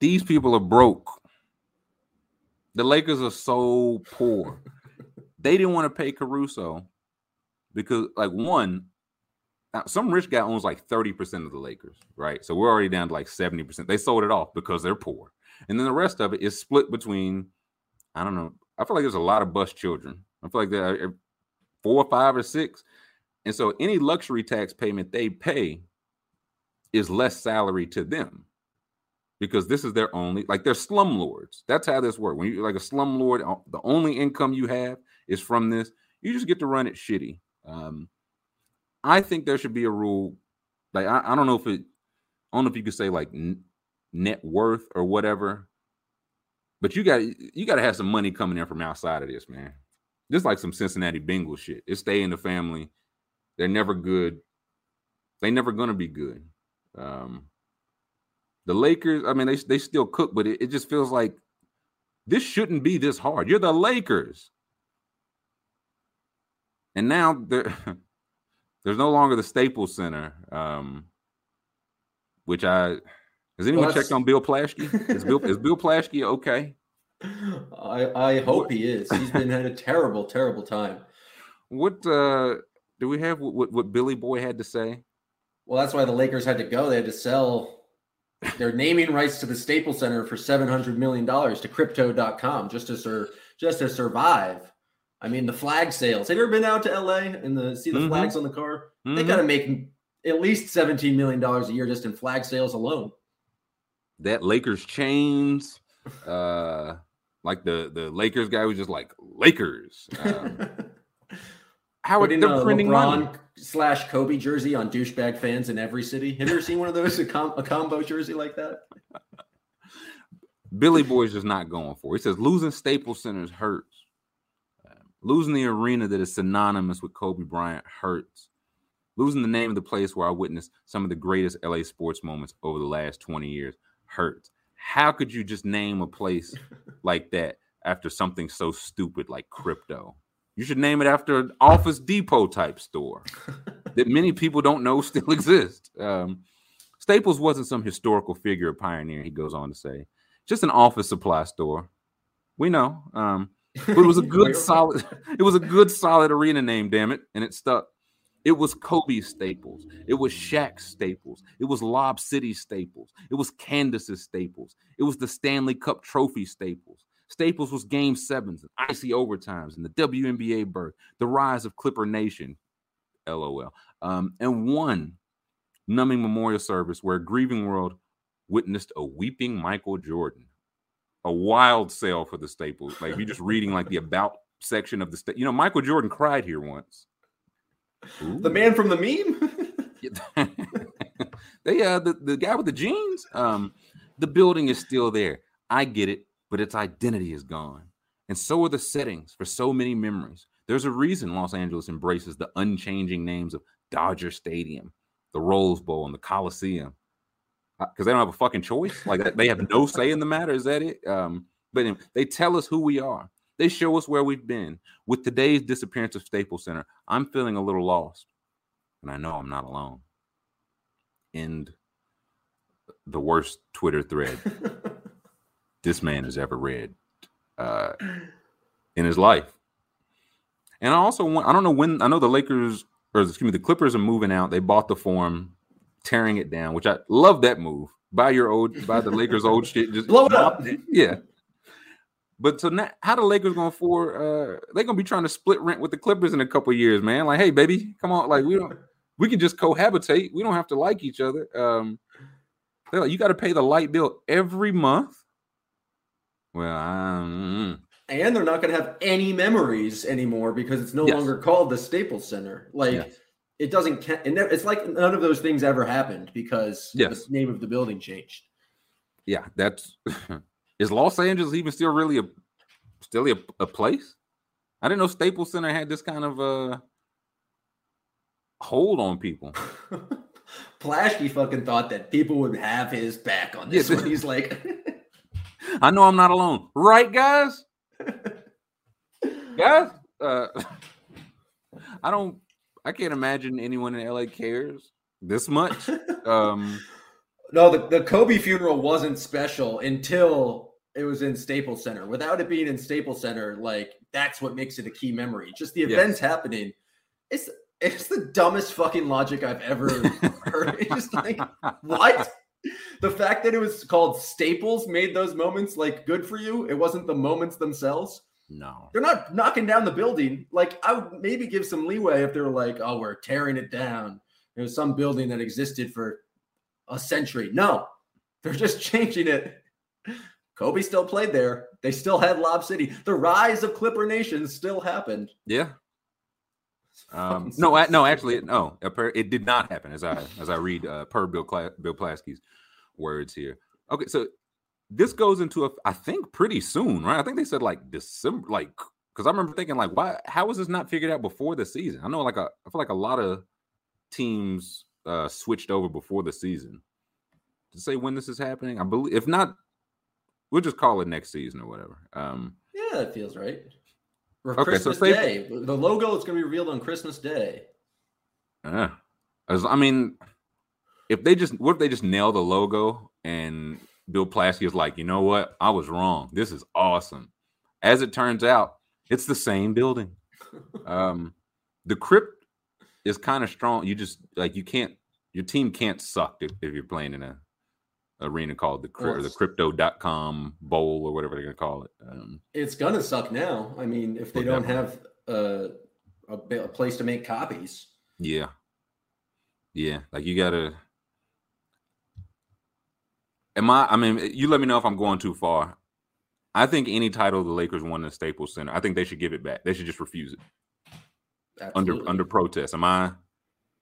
These people are broke. The Lakers are so poor. they didn't want to pay Caruso because, like, one, uh, some rich guy owns like 30% of the Lakers, right? So we're already down to like 70%. They sold it off because they're poor. And then the rest of it is split between, I don't know, I feel like there's a lot of Buss children. I feel like there are er, four or five or six. And so any luxury tax payment they pay is less salary to them because this is their only like they're slumlords. That's how this works. When you like a slumlord, uh, the only income you have is from this. You just get to run it shitty. Um, I think there should be a rule. Like I, I don't know if it, I don't know if you could say like n- net worth or whatever. But you got you got to have some money coming in from outside of this, man. Just like some Cincinnati Bengals shit. It stay in the family. They're never good. They never gonna be good. Um, the Lakers, I mean, they they still cook, but it, it just feels like this shouldn't be this hard. You're the Lakers, and now there, there's no longer the Staples Center, um, which I has anyone well, checked on Bill Plaschke? Is Bill is Bill Plaschke okay? I I hope he is. He's been had a terrible, terrible time. What uh do we have what, what Billy Boy had to say? Well, that's why the Lakers had to go. They had to sell their naming rights to the Staples Center for seven hundred million dollars to Crypto.com just to sur- just to survive. I mean, the flag sales. Have you ever been out to LA and the see the mm-hmm. flags on the car? Mm-hmm. They gotta make at least seventeen million dollars a year just in flag sales alone that Lakers chains, uh, like the the Lakers guy was just like Lakers. Um, how are they printing LeBron money? slash Kobe jersey on douchebag fans in every city? Have you ever seen one of those a, com- a combo jersey like that? Billy Boy's just not going for. It. He says losing Staples Centers hurts. Losing the arena that is synonymous with Kobe Bryant hurts. Losing the name of the place where I witnessed some of the greatest LA sports moments over the last 20 years hurts. How could you just name a place like that after something so stupid like crypto? You should name it after an Office Depot type store that many people don't know still exists. Um, Staples wasn't some historical figure or pioneer, he goes on to say, just an office supply store. We know. Um, but it was a good solid, it was a good solid arena name, damn it, and it stuck. It was Kobe Staples. It was Shaq Staples. It was Lob City Staples. It was Candace's Staples. It was the Stanley Cup Trophy Staples. Staples was game sevens and icy overtimes and the WNBA birth, the rise of Clipper Nation, LOL, um, and one numbing memorial service where Grieving World witnessed a weeping Michael Jordan. A wild sale for the Staples. Like you're just reading like the about section of the state. You know, Michael Jordan cried here once. Ooh. The man from the meme. they uh the, the guy with the jeans. Um, the building is still there. I get it, but its identity is gone. And so are the settings for so many memories. There's a reason Los Angeles embraces the unchanging names of Dodger Stadium, the Rose Bowl, and the Coliseum. Because uh, they don't have a fucking choice. Like they have no say in the matter. Is that it? Um, but they tell us who we are. They show us where we've been. With today's disappearance of Staples Center, I'm feeling a little lost. And I know I'm not alone. End the worst Twitter thread this man has ever read uh, in his life. And I also want, I don't know when, I know the Lakers, or excuse me, the Clippers are moving out. They bought the Forum, tearing it down, which I love that move. Buy your old, buy the Lakers' old shit. Just Blow it up. Yeah. But so now, how the Lakers going for? Uh, they're gonna be trying to split rent with the Clippers in a couple years, man. Like, hey, baby, come on, like we don't, we can just cohabitate. We don't have to like each other. Um, they're like, you got to pay the light bill every month. Well, um, and they're not going to have any memories anymore because it's no Yes. longer called the Staples Center. Like Yes. it doesn't. It never, it's like none of those things ever happened because Yes. the name of the building changed. yeah, that's is Los Angeles even still really a still a, a place? I didn't know Staples Center had this kind of uh hold on people. Plaschke fucking thought that people would have his back on this Yeah, one. He's like, I know I'm not alone, right, guys? guys, uh, I don't. I can't imagine anyone in LA cares this much. Um, no, the, the Kobe funeral wasn't special until it was in Staples Center. Without it being in Staples Center, like that's what makes it a key memory. Just the Yes. events happening. It's it's the dumbest fucking logic I've ever heard. It's just like what? The fact that it was called Staples made those moments like good for you. It wasn't the moments themselves. no, They're not knocking down the building. Like I would maybe give some leeway if they're like, "Oh, we're tearing it down." It was some building that existed for a century. No, they're just changing it. Kobe still played there. They still had Lob City. The rise of Clipper Nation still happened. yeah. Um, no, I, no, actually, no. It did not happen as I as I read uh, per Bill Cla- Bill Plaschke's words here. Okay, so this goes into a, I think pretty soon, right? I think they said like December, like because I remember thinking like, why? How was this not figured out before the season? I know, like a, I feel like a lot of teams uh switched over before the season. To say when this is happening, I believe if not, we'll just call it next season or whatever. Um, Yeah, that feels right. Okay, Christmas say- Day. The logo is going to be revealed on Christmas Day. Yeah. As I mean, if they just what if they just nail the logo and Bill Plaschke is like, you know what? I was wrong. This is awesome. As it turns out, it's the same building. Um, the crypt is kind of strong. You just like you can't your team can't suck if, if you're playing in a arena called the or the crypto.com bowl or whatever they're gonna call it. Um, It's going to suck now. I mean, if they don't have uh, a, a place to make copies. Yeah. Yeah. Like you gotta Am I I mean, you let me know if I'm going too far. I think any title the Lakers won in Staples Center, I think they should give it back. They should just refuse it under under protest. Am I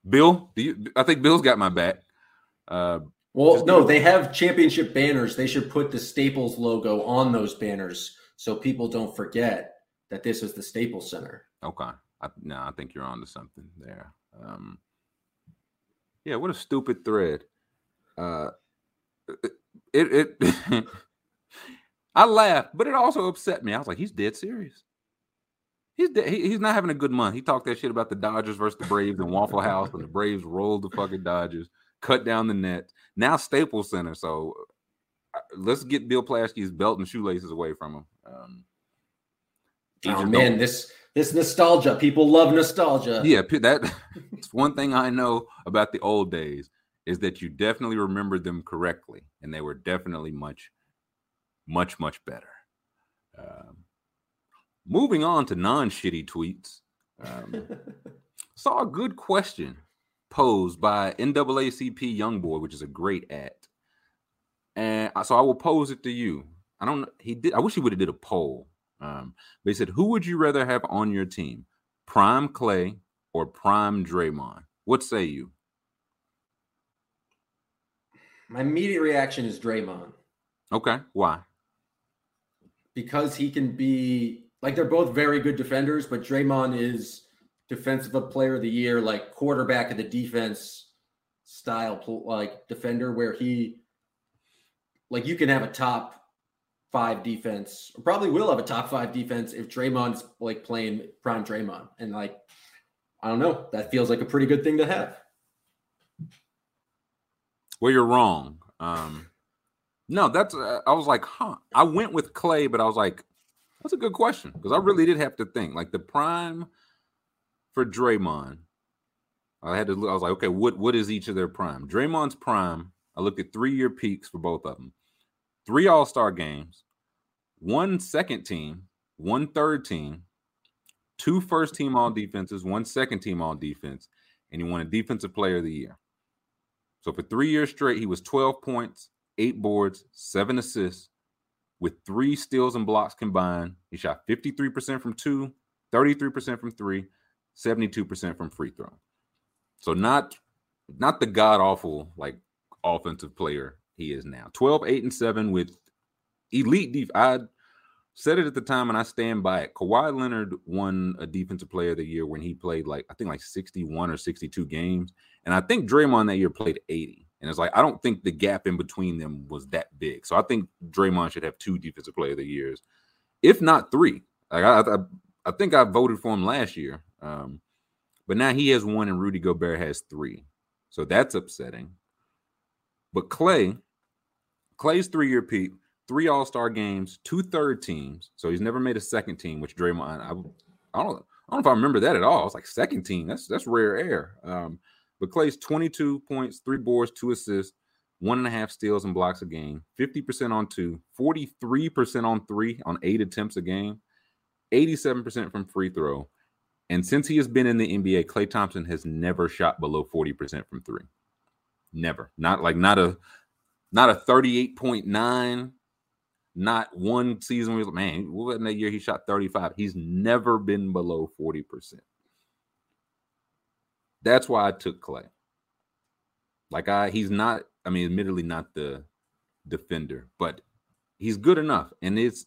Bill? Do you I think Bill's got my back. Uh Well, no, they have championship banners. They should put the Staples logo on those banners so people don't forget that this is the Staples Center. okay. I no, I think you're on to something there. Um yeah, what a stupid thread. Uh it it I laughed, but it also upset me. I was like, he's dead serious. He's dead, he, he's not having a good month. He talked that shit about the Dodgers versus the Braves and Waffle House, and the Braves rolled the fucking Dodgers, cut down the net. Now Staples Center. So uh, let's get Bill Plaschke's belt and shoelaces away from him. Um, Oh man, this this nostalgia. People love nostalgia. yeah, p- that it's one thing I know about the old days is that you definitely remember them correctly, and they were definitely much, much, much better. Um, moving on to non-shitty tweets, um, saw a good question posed by NAACP Young Boy, which is a great at, and so I will pose it to you. I don't. He did. I wish he would have did a poll. Um, but he said, "Who would you rather have on your team, Prime Klay or Prime Draymond? What say you?" My immediate reaction is Draymond Okay, why? because he can be like they're both very good defenders, but Draymond is defensive player of the year, like quarterback of the defense style, like defender, where he like you can have a top five defense, probably will have a top five defense if Draymond's like playing prime Draymond, and like I don't know, that feels like a pretty good thing to have. Well, you're wrong. Um, No, that's uh, I was like, huh. I went with Klay, but I was like, that's a good question because I really did have to think. Like the prime for Draymond, I had to. look- I was like, okay, what what is each of their prime? Draymond's prime. I looked at three year peaks for both of them. Three All Star games, one second team, one third team, two first team all defenses, one second team all defense, and he won a Defensive Player of the Year. So for three years straight, he was 12 points, eight boards, seven assists, with three steals and blocks combined. He shot 53% from two, 33% from three, 72% from free throw. So not not the god awful like offensive player he is now. 12, 8, and 7 with elite def. I said it at the time and I stand by it. Kawhi Leonard won a defensive player of the year when he played like I think like 61 or 62 games. And I think Draymond that year played 80. And it's like I don't think the gap in between them was that big. So I think Draymond should have two defensive player of the years, if not three. Like I, I, I think I voted for him last year. Um, but now he has one and Rudy Gobert has three. So that's upsetting. But Klay, Klay's three year peak, three All Star games, two third teams. So he's never made a second team, which Draymond, I, I don't, I don't know if I remember that at all. It's like second team. That's that's rare air. Um, but Klay's 22 points, three boards, two assists, one and a half steals and blocks a game, 50% on two, 43% on three on eight attempts a game, 87% from free throw. And since he has been in the NBA, Klay Thompson has never shot below 40% from three. Never. Not like not a not a 38.9, not one season where he's like, man, what in that year he shot 35. He's never been below 40%. That's why I took Klay. Like I he's not, I mean, admittedly not the defender, but he's good enough. And it's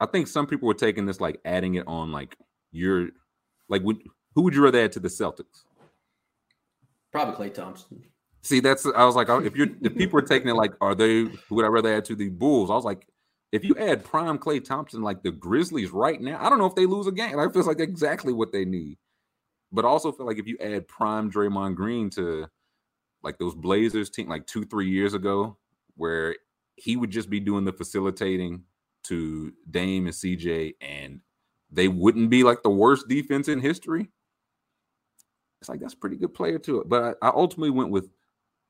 I think some people were taking this like adding it on like you're like would who would you rather add to the Celtics? Probably Klay Thompson. See, that's I was like, if you're if people are taking it like, are they who would I rather add to the Bulls? I was like, if you add prime Klay Thompson like the Grizzlies right now, I don't know if they lose a game. Like, it feels like exactly what they need. But I also feel like if you add prime Draymond Green to like those Blazers team like two, three years ago, where he would just be doing the facilitating to Dame and CJ, and they wouldn't be like the worst defense in history. It's like that's a pretty good player too. But I, I ultimately went with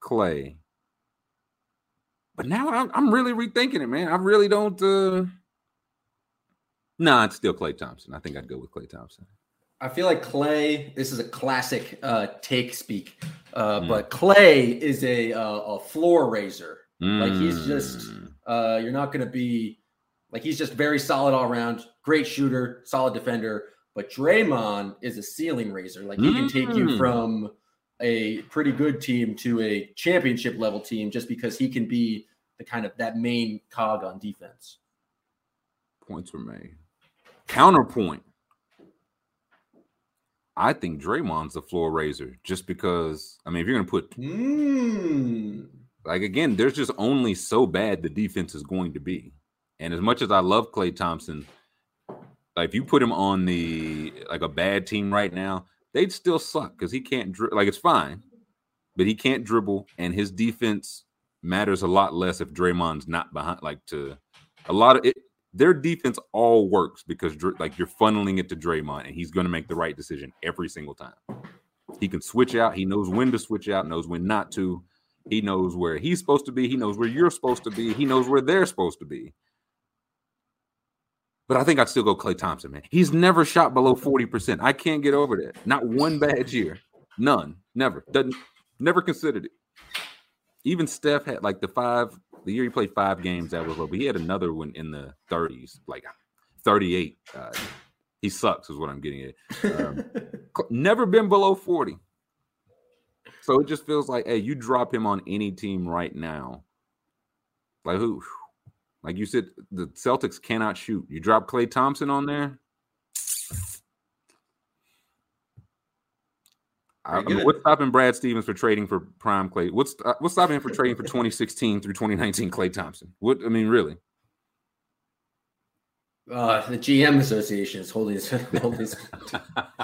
Klay. But now I'm, I'm really rethinking it, man. I really don't. uh Nah, it's still Klay Thompson. I think I'd go with Klay Thompson. I feel like Klay. This is a classic uh, take speak, uh, Mm. but Klay is a uh, a floor raiser. Like he's just Mm. uh, you're not going to be like he's just very solid all around, great shooter, solid defender. But Draymond is a ceiling raiser. Like he can take you Mm. from a pretty good team to a championship level team just because he can be the kind of that main cog on defense. points were made. Counterpoint. I think Draymond's the floor raiser just because. I mean, if you're going to put Mm. like again, there's just only so bad the defense is going to be. And as much as I love Klay Thompson, like if you put him on the like a bad team right now, they'd still suck because he can't dri- like it's fine, but he can't dribble, and his defense matters a lot less if Draymond's not behind. Like to a lot of it, their defense all works because like you're funneling it to Draymond, and he's going to make the right decision every single time. He can switch out. He knows when to switch out, knows when not to. He knows where he's supposed to be. He knows where you're supposed to be. He knows where they're supposed to be. But I think I'd still go Klay Thompson, man. He's never shot below 40%. I can't get over that. Not one bad year. None. Never. Doesn't never considered it. Even Steph had like the five, the year he played five games that was low, but he had another one in the 30s, like 38. Uh, he sucks, is what I'm getting at. Um, never been below 40. So it just feels like, hey, you drop him on any team right now. Like who? Like you said, the Celtics cannot shoot. You drop Klay Thompson on there. I, I mean, what's stopping Brad Stevens for trading for prime Klay? What's uh, what's stopping him for trading for 2016 through 2019 Klay Thompson? What I mean, really? Uh, the GM Association is holding his, holding his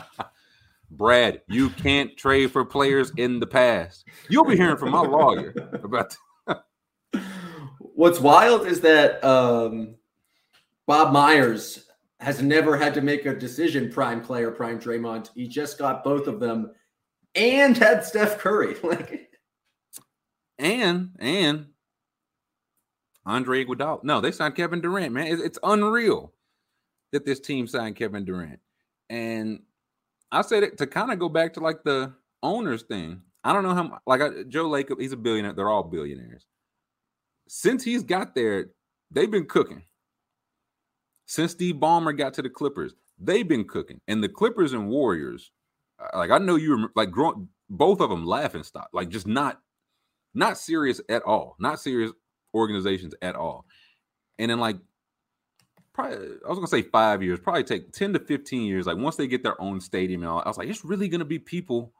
Brad, you can't trade for players in the past. You'll be hearing from my lawyer about What's wild is that um, Bob Myers has never had to make a decision prime player, prime Draymond. He just got both of them and had Steph Curry. Like and and Andre Iguodala. No, they signed Kevin Durant, man. It's, it's unreal that this team signed Kevin Durant. And I said it to kind of go back to like the owners thing. I don't know how like I, Joe Lacob, he's a billionaire. They're all billionaires. Since he's got there, they've been cooking. Since Steve Ballmer got to the Clippers, they've been cooking. And the Clippers and Warriors, uh, like I know you were like growing both of them laughing stock, like just not not serious at all, not serious organizations at all. And then like probably I was gonna say five years, probably take 10 to 15 years. Like once they get their own stadium and all, I was like, it's really gonna be people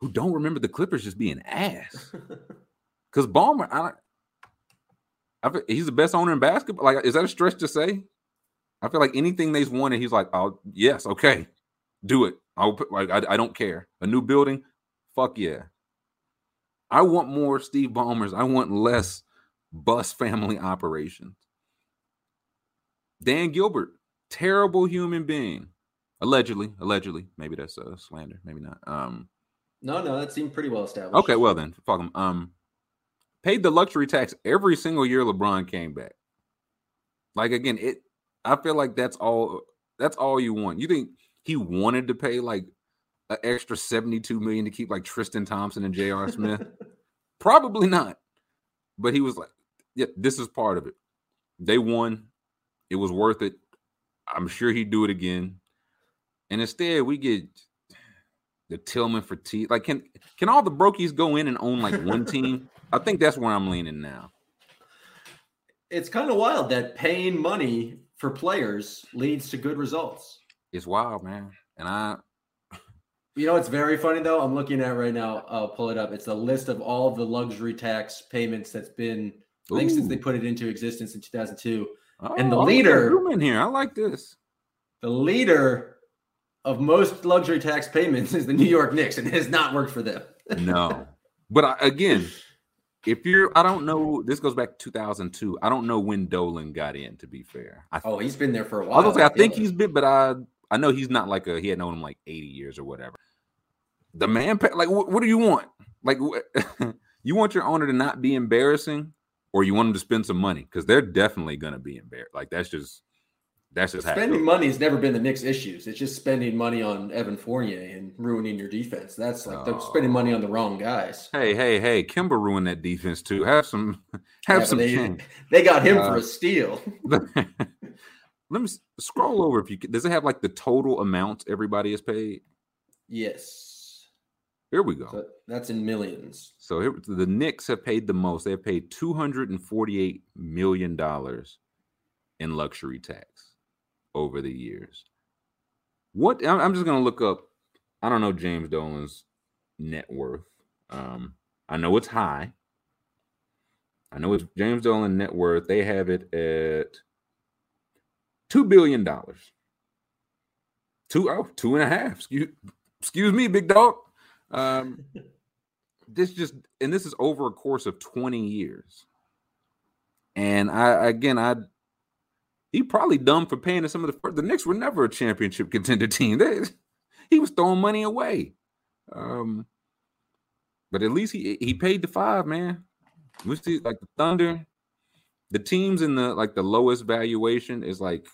who don't remember the Clippers just being ass. Because Ballmer, I, I feel, he's the best owner in basketball. Like, is that a stretch to say? I feel like anything they've wanted, he's like, oh yes, okay, do it. I'll put like I, I don't care. A new building, fuck yeah. I want more Steve Ballmers. I want less Buss family operations. Dan Gilbert, terrible human being. Allegedly, allegedly. Maybe that's a slander, maybe not. Um No, no, that seemed pretty well established. Okay, well then, fuck him. Um paid the luxury tax every single year LeBron came back. Like again, it I feel like that's all that's all you want. You think he wanted to pay like an extra 72 million to keep like Tristan Thompson and J.R. Smith? Probably not. But he was like, yeah, this is part of it. They won. It was worth it. I'm sure he'd do it again. And instead, we get the Tilman Fertitta. Like, can can all the brokies go in and own like one team? I think that's where I'm leaning now. It's kind of wild that paying money for players leads to good results. It's wild, man. And I you know, it's very funny though. I'm looking at right now. I'll pull it up. It's a list of all the luxury tax payments that's been, I think, since they put it into existence in 2002. oh, And the oh, like leader- room in here. I like this. The leader of most luxury tax payments is the New York Knicks, and it has not worked for them. No, but I, again, if you're, I don't know. This goes back to 2002. I don't know when Dolan got in. To be fair, I, Oh, he's been there for a while. I, was say I think Yeah. he's been, but I I know he's not like a he had known him like 80 years or whatever. The man, like, what, what do you want? Like, you want your owner to not be embarrassing, or you want him to spend some money because they're definitely gonna be embarrassed. Like that's just that's just Spending money has never been the Knicks' issues. It's just spending money on Evan Fournier and ruining your defense. That's like they're spending money on the wrong guys. Hey, hey, hey! Kemba ruined that defense too. Have some, have Yeah, some they, they got him Uh, for a steal. Let me scroll over if you can. Does it have like the total amount everybody has paid? Yes. Here we go. So that's in millions. So here, the Knicks have paid the most. They have paid two hundred and forty-eight million dollars in luxury tax over the years. What I'm just gonna look up. I don't know James Dolan's net worth. Um, I know it's high. I know it's James Dolan net worth. They have it at two billion dollars. Two oh two and a half. Excuse excuse me, big dog. Um, this just and this is over a course of 20 years. And I again I he probably dumb for paying to some of the the Knicks were never a championship contender team. They, he was throwing money away. Um but at least he he paid the five, man. We see like the Thunder, the teams in the like the lowest valuation is like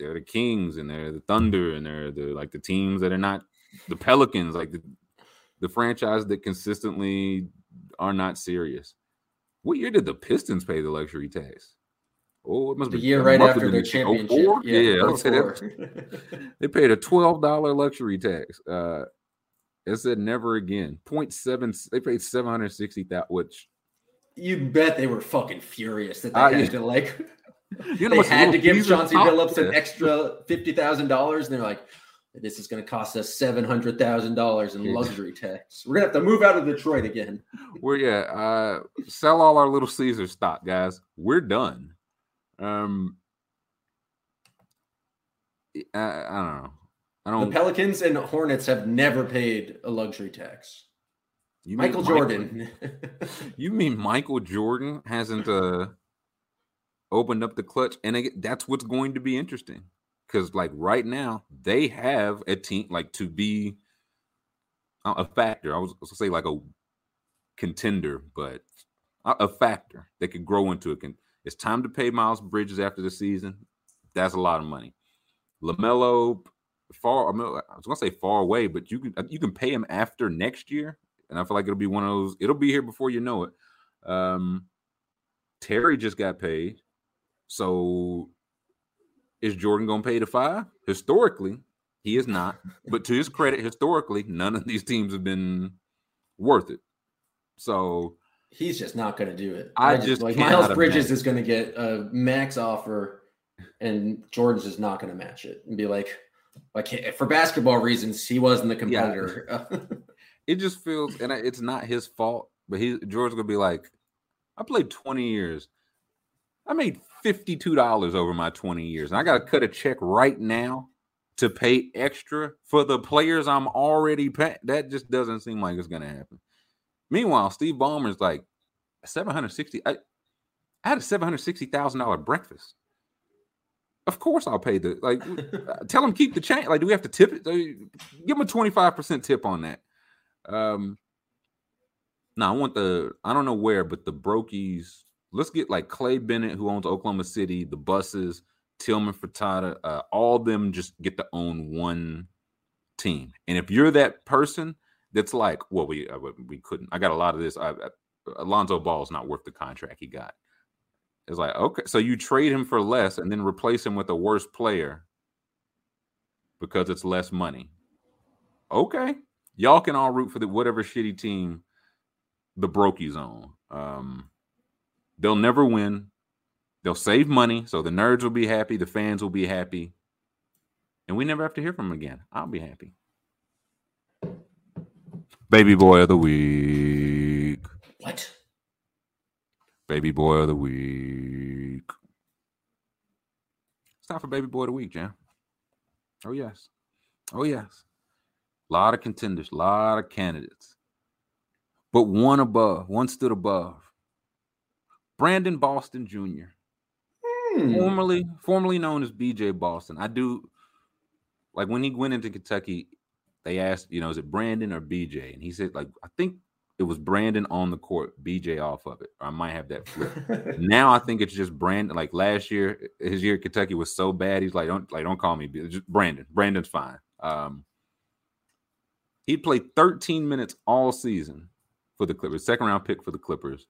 they're the Kings and they're the Thunder and they're the like the teams that are not the Pelicans, like the the franchise that consistently are not serious. What year did the Pistons pay the luxury tax? Oh, it must The be year right after their the- championship. 04? Yeah, I would say that- they paid a twelve dollar luxury tax. Uh, it said never again. seven. They paid seven hundred sixty thousand. Which you bet they were fucking furious that they Ah, had yeah. to like you they had to give Chauncey top? Billups an extra fifty thousand dollars, and they're like, "This is going to cost us seven hundred thousand dollars in luxury tax. We're gonna have to move out of Detroit again." We're yeah. Uh, sell all our Little Caesar stock, guys. We're done. Um, I, I don't know. I don't. The Pelicans and Hornets have never paid a luxury tax. You Michael Jordan. you mean Michael Jordan hasn't uh opened up the clutch, and that's what's going to be interesting because, like right now, they have a team like to be a- a factor. I was say like a contender, but a, a factor that could grow into a Can it's time to pay Miles Bridges after the season? That's a lot of money. LaMelo, far. I, mean, I was gonna say far away, but you can you can pay him after next year, and I feel like it'll be one of those. It'll be here before you know it. Um, Terry just got paid, so is Jordan gonna pay the five? Historically, he is not. but to his credit, historically, none of these teams have been worth it. So He's just not going to do it. I just like Miles Bridges imagine. is going to get a max offer, and Jordan's just not going to match it and be like, like for basketball reasons, he wasn't the competitor. it just feels, and it's not his fault, but he Jordan's gonna be like, I played 20 years. I made $52 over my 20 years, and I gotta cut a check right now to pay extra for the players I'm already paying. That just doesn't seem like it's gonna happen. Meanwhile, Steve Ballmer's like 760. I, I had a $760,000 breakfast. Of course, I'll pay the like. uh, tell him keep the change. Like, do we have to tip it? Give him a twenty five percent tip on that. Um, no, I want the. I don't know where, but the Brokies. Let's get like Clay Bennett, who owns Oklahoma City, the Busses, Tilman Fertitta, uh, all them just get to own one team. And if you're that person that's like, well, we uh, we couldn't. I got a lot of this. I, I, Alonzo Ball's not worth the contract he got. It's like, okay, so you trade him for less and then replace him with a worse player because it's less money. Okay. Y'all can all root for the whatever shitty team the Brokies own. Um, they'll never win. They'll save money, so the nerds will be happy, the fans will be happy, and we never have to hear from them again. I'll be happy. Baby boy of the week. what? Baby boy of the week. It's time for baby boy of the week, Jam. Oh yes. Oh yes. A lot of contenders, a lot of candidates. But one above, one stood above. Brandon Boston Jr., Hmm. formerly formerly known as BJ Boston. I do like when he went into Kentucky, they asked, you know, is it Brandon or BJ? And he said, like, I think it was Brandon on the court, BJ off of it. Or I might have that flip. now I think it's just Brandon. Like last year, his year at Kentucky was so bad. He's like, don't like, don't call me just Brandon. Brandon's fine. Um, he played 13 minutes all season for the Clippers. Second round pick for the Clippers.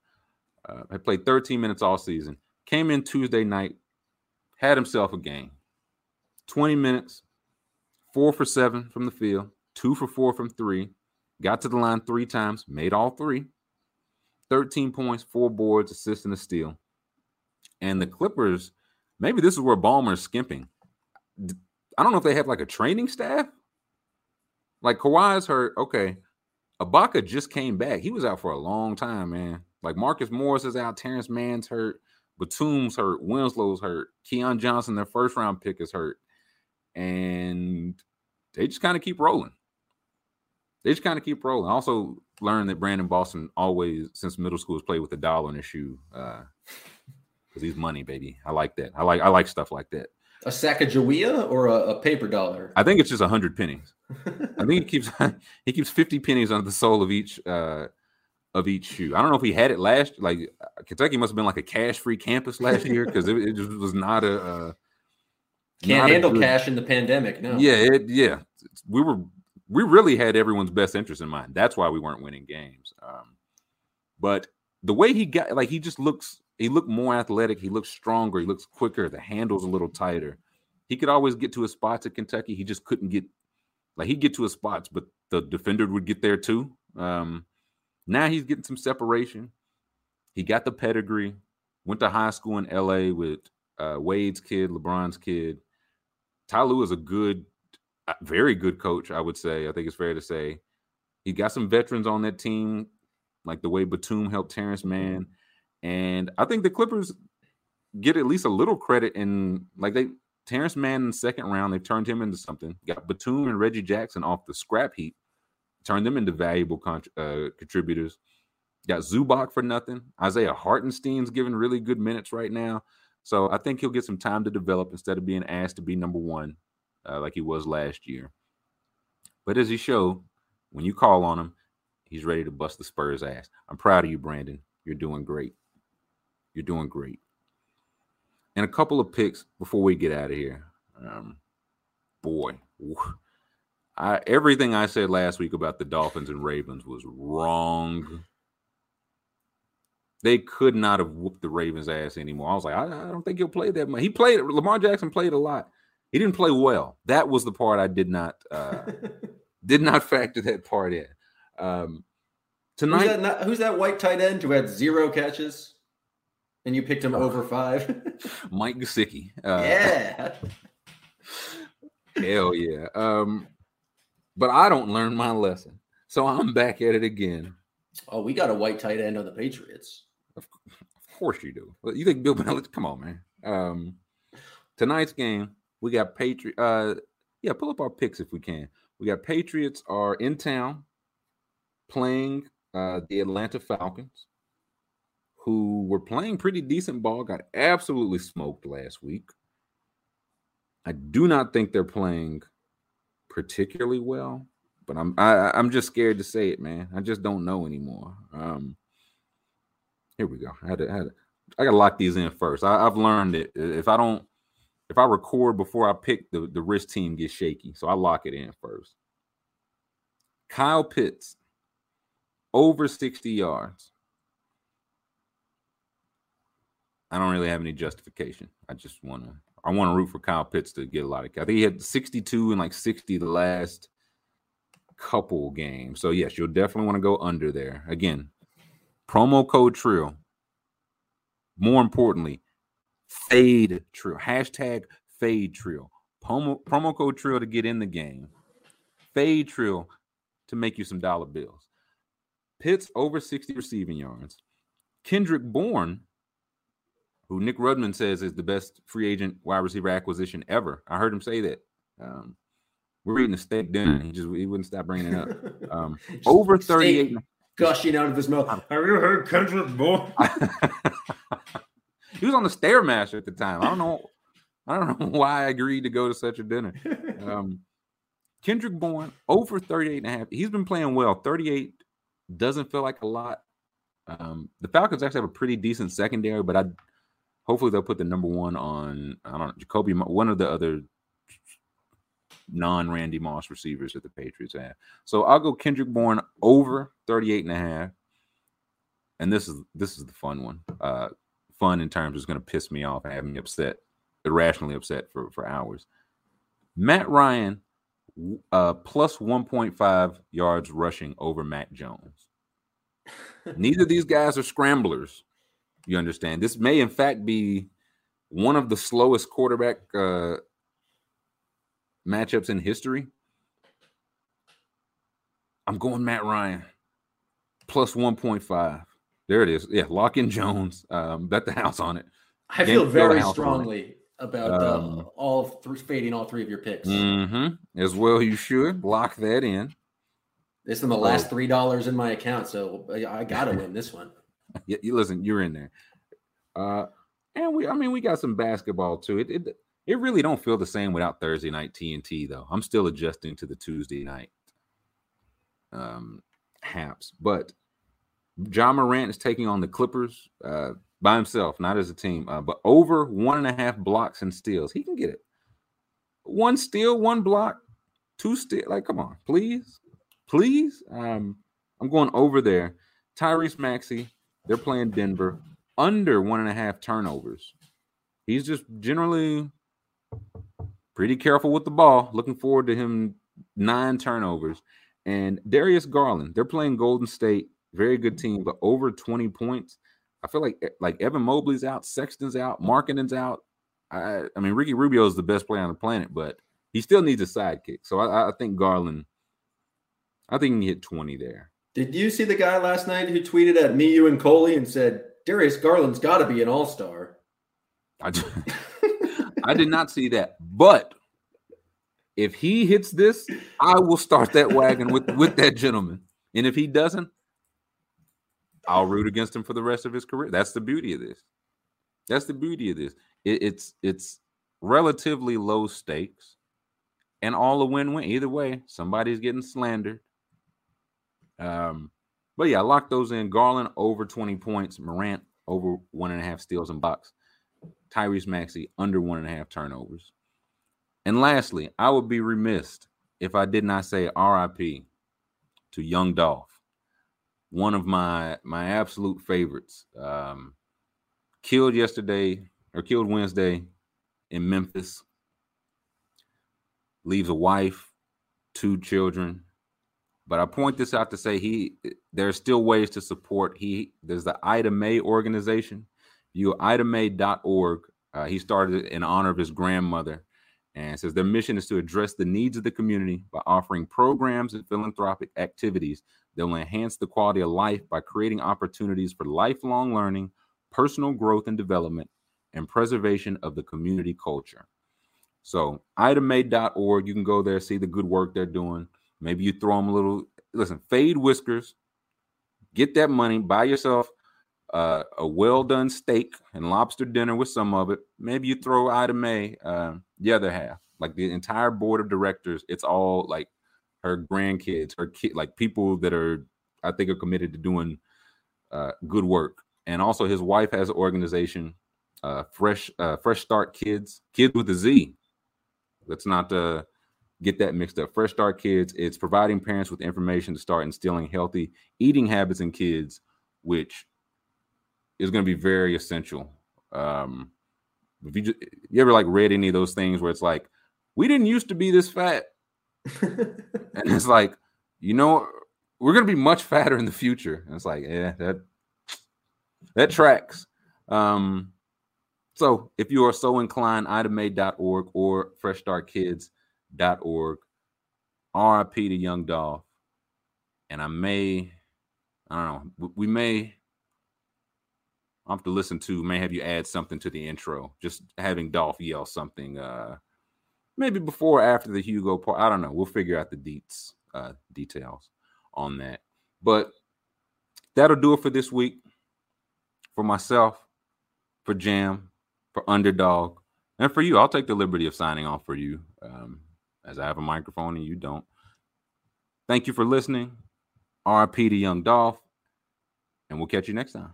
Uh, had played 13 minutes all season. Came in Tuesday night, had himself a game. 20 minutes, four for seven from the field, two for four from three. Got to the line three times, made all three. 13 points, four boards, assist, and a steal. And the Clippers, maybe this is where Ballmer's skimping. I don't know if they have like a training staff. Like Kawhi's hurt. Okay. Ibaka just came back. He was out for a long time, man. Like Marcus Morris is out, Terance Mann's hurt, Batum's hurt, Winslow's hurt, Keon Johnson, their first round pick, is hurt. And they just kind of keep rolling. They just kind of keep rolling. I also learned that Brandon Boston always, since middle school, has played with a dollar in his shoe. Uh because he's money, baby. I like that. I like I like stuff like that. A Sacagawea or a, a paper dollar? I think it's just a hundred pennies. I think he keeps he keeps fifty pennies under the sole of each uh of each shoe. I don't know if he had it last like uh, Kentucky must have been like a cash free campus last year because it, it just was not a uh, Can't not a handle good- cash in the pandemic. No. Yeah, it, yeah. We were we really had everyone's best interest in mind. That's why we weren't winning games. Um, but the way he got like he just looks he looked more athletic, he looks stronger, he looks quicker, the handle's a little tighter. He could always get to his spots at Kentucky. He just couldn't get like he'd get to his spots, but the defender would get there too. Um, now he's getting some separation. He got the pedigree, went to high school in LA with uh, Wade's kid, LeBron's kid. Ty Lue is a good, very good coach, I would say. I think it's fair to say. He got some veterans on that team, like the way Batum helped Terance Mann. And I think the Clippers get at least a little credit in like they Terance Mann in the second round, they turned him into something. Got Batum and Reggie Jackson off the scrap heap turn them into valuable con- uh, contributors. Got Zubac for nothing. Isaiah Hartenstein's giving really good minutes right now. So I think he'll get some time to develop instead of being asked to be number one uh, like he was last year. But as he showed, when you call on him, he's ready to bust the Spurs ass. I'm proud of you, Brandon. You're doing great. You're doing great. And a couple of picks before we get out of here. Um, boy, I, everything I said last week about the Dolphins and Ravens was wrong. They could not have whooped the Ravens' ass anymore. I was like, I, I don't think he'll play that much. He played. Lamar Jackson played a lot. He didn't play well. That was the part I did not uh, did not factor that part in. Um, tonight, who's that, who's that white tight end who had zero catches, and you picked him oh. over five? Mike Gesicki. Uh, yeah. Hell yeah. Um, but I don't learn my lesson, so I'm back at it again. Oh, we got a white tight end on the Patriots. Of, of course you do. You think Bill Belichick? Come on, man. Um, tonight's game, we got Patriot. Uh, yeah, pull up our picks if we can. We got Patriots are in town playing uh, the Atlanta Falcons, who were playing pretty decent ball, got absolutely smoked last week. I do not think they're playing particularly well, but I'm I, I'm just scared to say it, man. I just don't know anymore. Um, here we go. I had to, I, had to, I got to lock these in first. I, I've learned that if I don't if I record before I pick, the, the wrist team gets shaky. So I lock it in first. Kyle Pitts, over 60 yards. I don't really have any justification. I just want to I want to root for Kyle Pitts to get a lot of. I think he had 62 and like 60 the last couple games. So yes, you'll definitely want to go under there. Again, promo code Trill. More importantly, fade Trill. Hashtag fade Trill. Promo, promo code Trill to get in the game. Fade Trill to make you some dollar bills. Pitts over 60 receiving yards. Kendrick Bourne who Nick Rudman says is the best free agent wide receiver acquisition ever. I heard him say that. Um, we're eating a steak dinner. He just he wouldn't stop bringing it up. Um, over 38 gushing out of his mouth. Have you heard Kendrick Bourne? he was on the Stairmaster at the time. I don't know. I don't know why I agreed to go to such a dinner. Um, Kendrick Bourne over 38 and a half. He's been playing well. 38 doesn't feel like a lot. Um, the Falcons actually have a pretty decent secondary, but I hopefully they'll put the number one on I don't know Jakobi one of the other non Randy Moss receivers that the Patriots have. So I'll go Kendrick Bourne over 38 and a half. And this is this is the fun one. Uh fun in terms is going to piss me off and have me upset, irrationally upset for for hours. Matt Ryan uh plus 1.5 yards rushing over Mac Jones. Neither of these guys are scramblers. You understand? This may, in fact, be one of the slowest quarterback uh, matchups in history. I'm going Matt Ryan plus 1.5. There it is. Yeah, lock in Jones. Um, bet the house on it. I feel very strongly about uh, um, all th- fading all three of your picks. Mm-hmm. As well, you should lock that in. This is the last three dollars in my account, so I gotta win this one. you, you listen, you're in there. Uh, and we, I mean, we got some basketball too. It, it, it really don't feel the same without Thursday night TNT though. I'm still adjusting to the Tuesday night um haps, but Ja Morant is taking on the Clippers uh, by himself, not as a team, uh, but over one and a half blocks and steals. He can get it. One steal, one block, two steal. Like, come on, please, please. Um, I'm going over there. Tyrese Maxey, they're playing Denver under one and a half turnovers. He's just generally pretty careful with the ball. Looking forward to him nine turnovers. And Darius Garland, they're playing Golden State, very good team, but over 20 points. I feel like eh, like Evan Mobley's out, Sexton's out, Markkanen's out. I, I mean, Ricky Rubio is the best player on the planet, but he still needs a sidekick. So I, I think Garland, I think he can hit 20 there. Did you see the guy last night who tweeted at me, you, and Coley and said Darius Garland's got to be an all star? I, I did not see that, but if he hits this, I will start that wagon with with that gentleman. And if he doesn't, I'll root against him for the rest of his career. That's the beauty of this. That's the beauty of this. It, it's it's relatively low stakes and all a win-win. Either way, somebody's getting slandered. Um, but yeah, lock those in. Garland over 20 points, Morant over one and a half steals and blocks, Tyrese Maxey under one and a half turnovers. And lastly, I would be remiss if I did not say RIP to Young Dolph, one of my my absolute favorites. Um, killed yesterday or killed Wednesday in Memphis. Leaves a wife, two children. But I point this out to say he there's still ways to support. He there's the Ida Mae organization. You idamae.org. Uh, he started in honor of his grandmother and says their mission is to address the needs of the community by offering programs and philanthropic activities that will enhance the quality of life by creating opportunities for lifelong learning, personal growth and development, and preservation of the community culture. So, idamae.org, you can go there, see the good work they're doing. Maybe you throw them a little, listen, fade whiskers, get that money, buy yourself uh, a well done steak and lobster dinner with some of it. Maybe you throw Ida Mae uh, the other half, like the entire board of directors. It's all like her grandkids, her kid, like people that are, I think, are committed to doing uh, good work. And also, his wife has an organization, uh, Fresh uh, Fresh Start Kidz, kids with a Z. Let's not uh, get that mixed up. Fresh Start Kidz, it's providing parents with information to start instilling healthy eating habits in kids, which is going to be very essential. Um, if you just, you ever like read any of those things where it's like, we didn't used to be this fat, and it's like, you know, we're to be much fatter in the future. And it's like, yeah, that that tracks. Um, so if you are so inclined, idamae.org or freshstartkidz.org. RIP to Young Dolph. And I may, I don't know, we may I'll have to listen to, may have you add something to the intro. Just having Dolph yell something, uh, maybe before or after the Hugo part. I don't know. We'll figure out the deets, uh, details on that. But that'll do it for this week. For myself, for Jam, for Underdog, and for you. I'll take the liberty of signing off for you, um, as I have a microphone and you don't. Thank you for listening. RP to Young Dolph, and we'll catch you next time.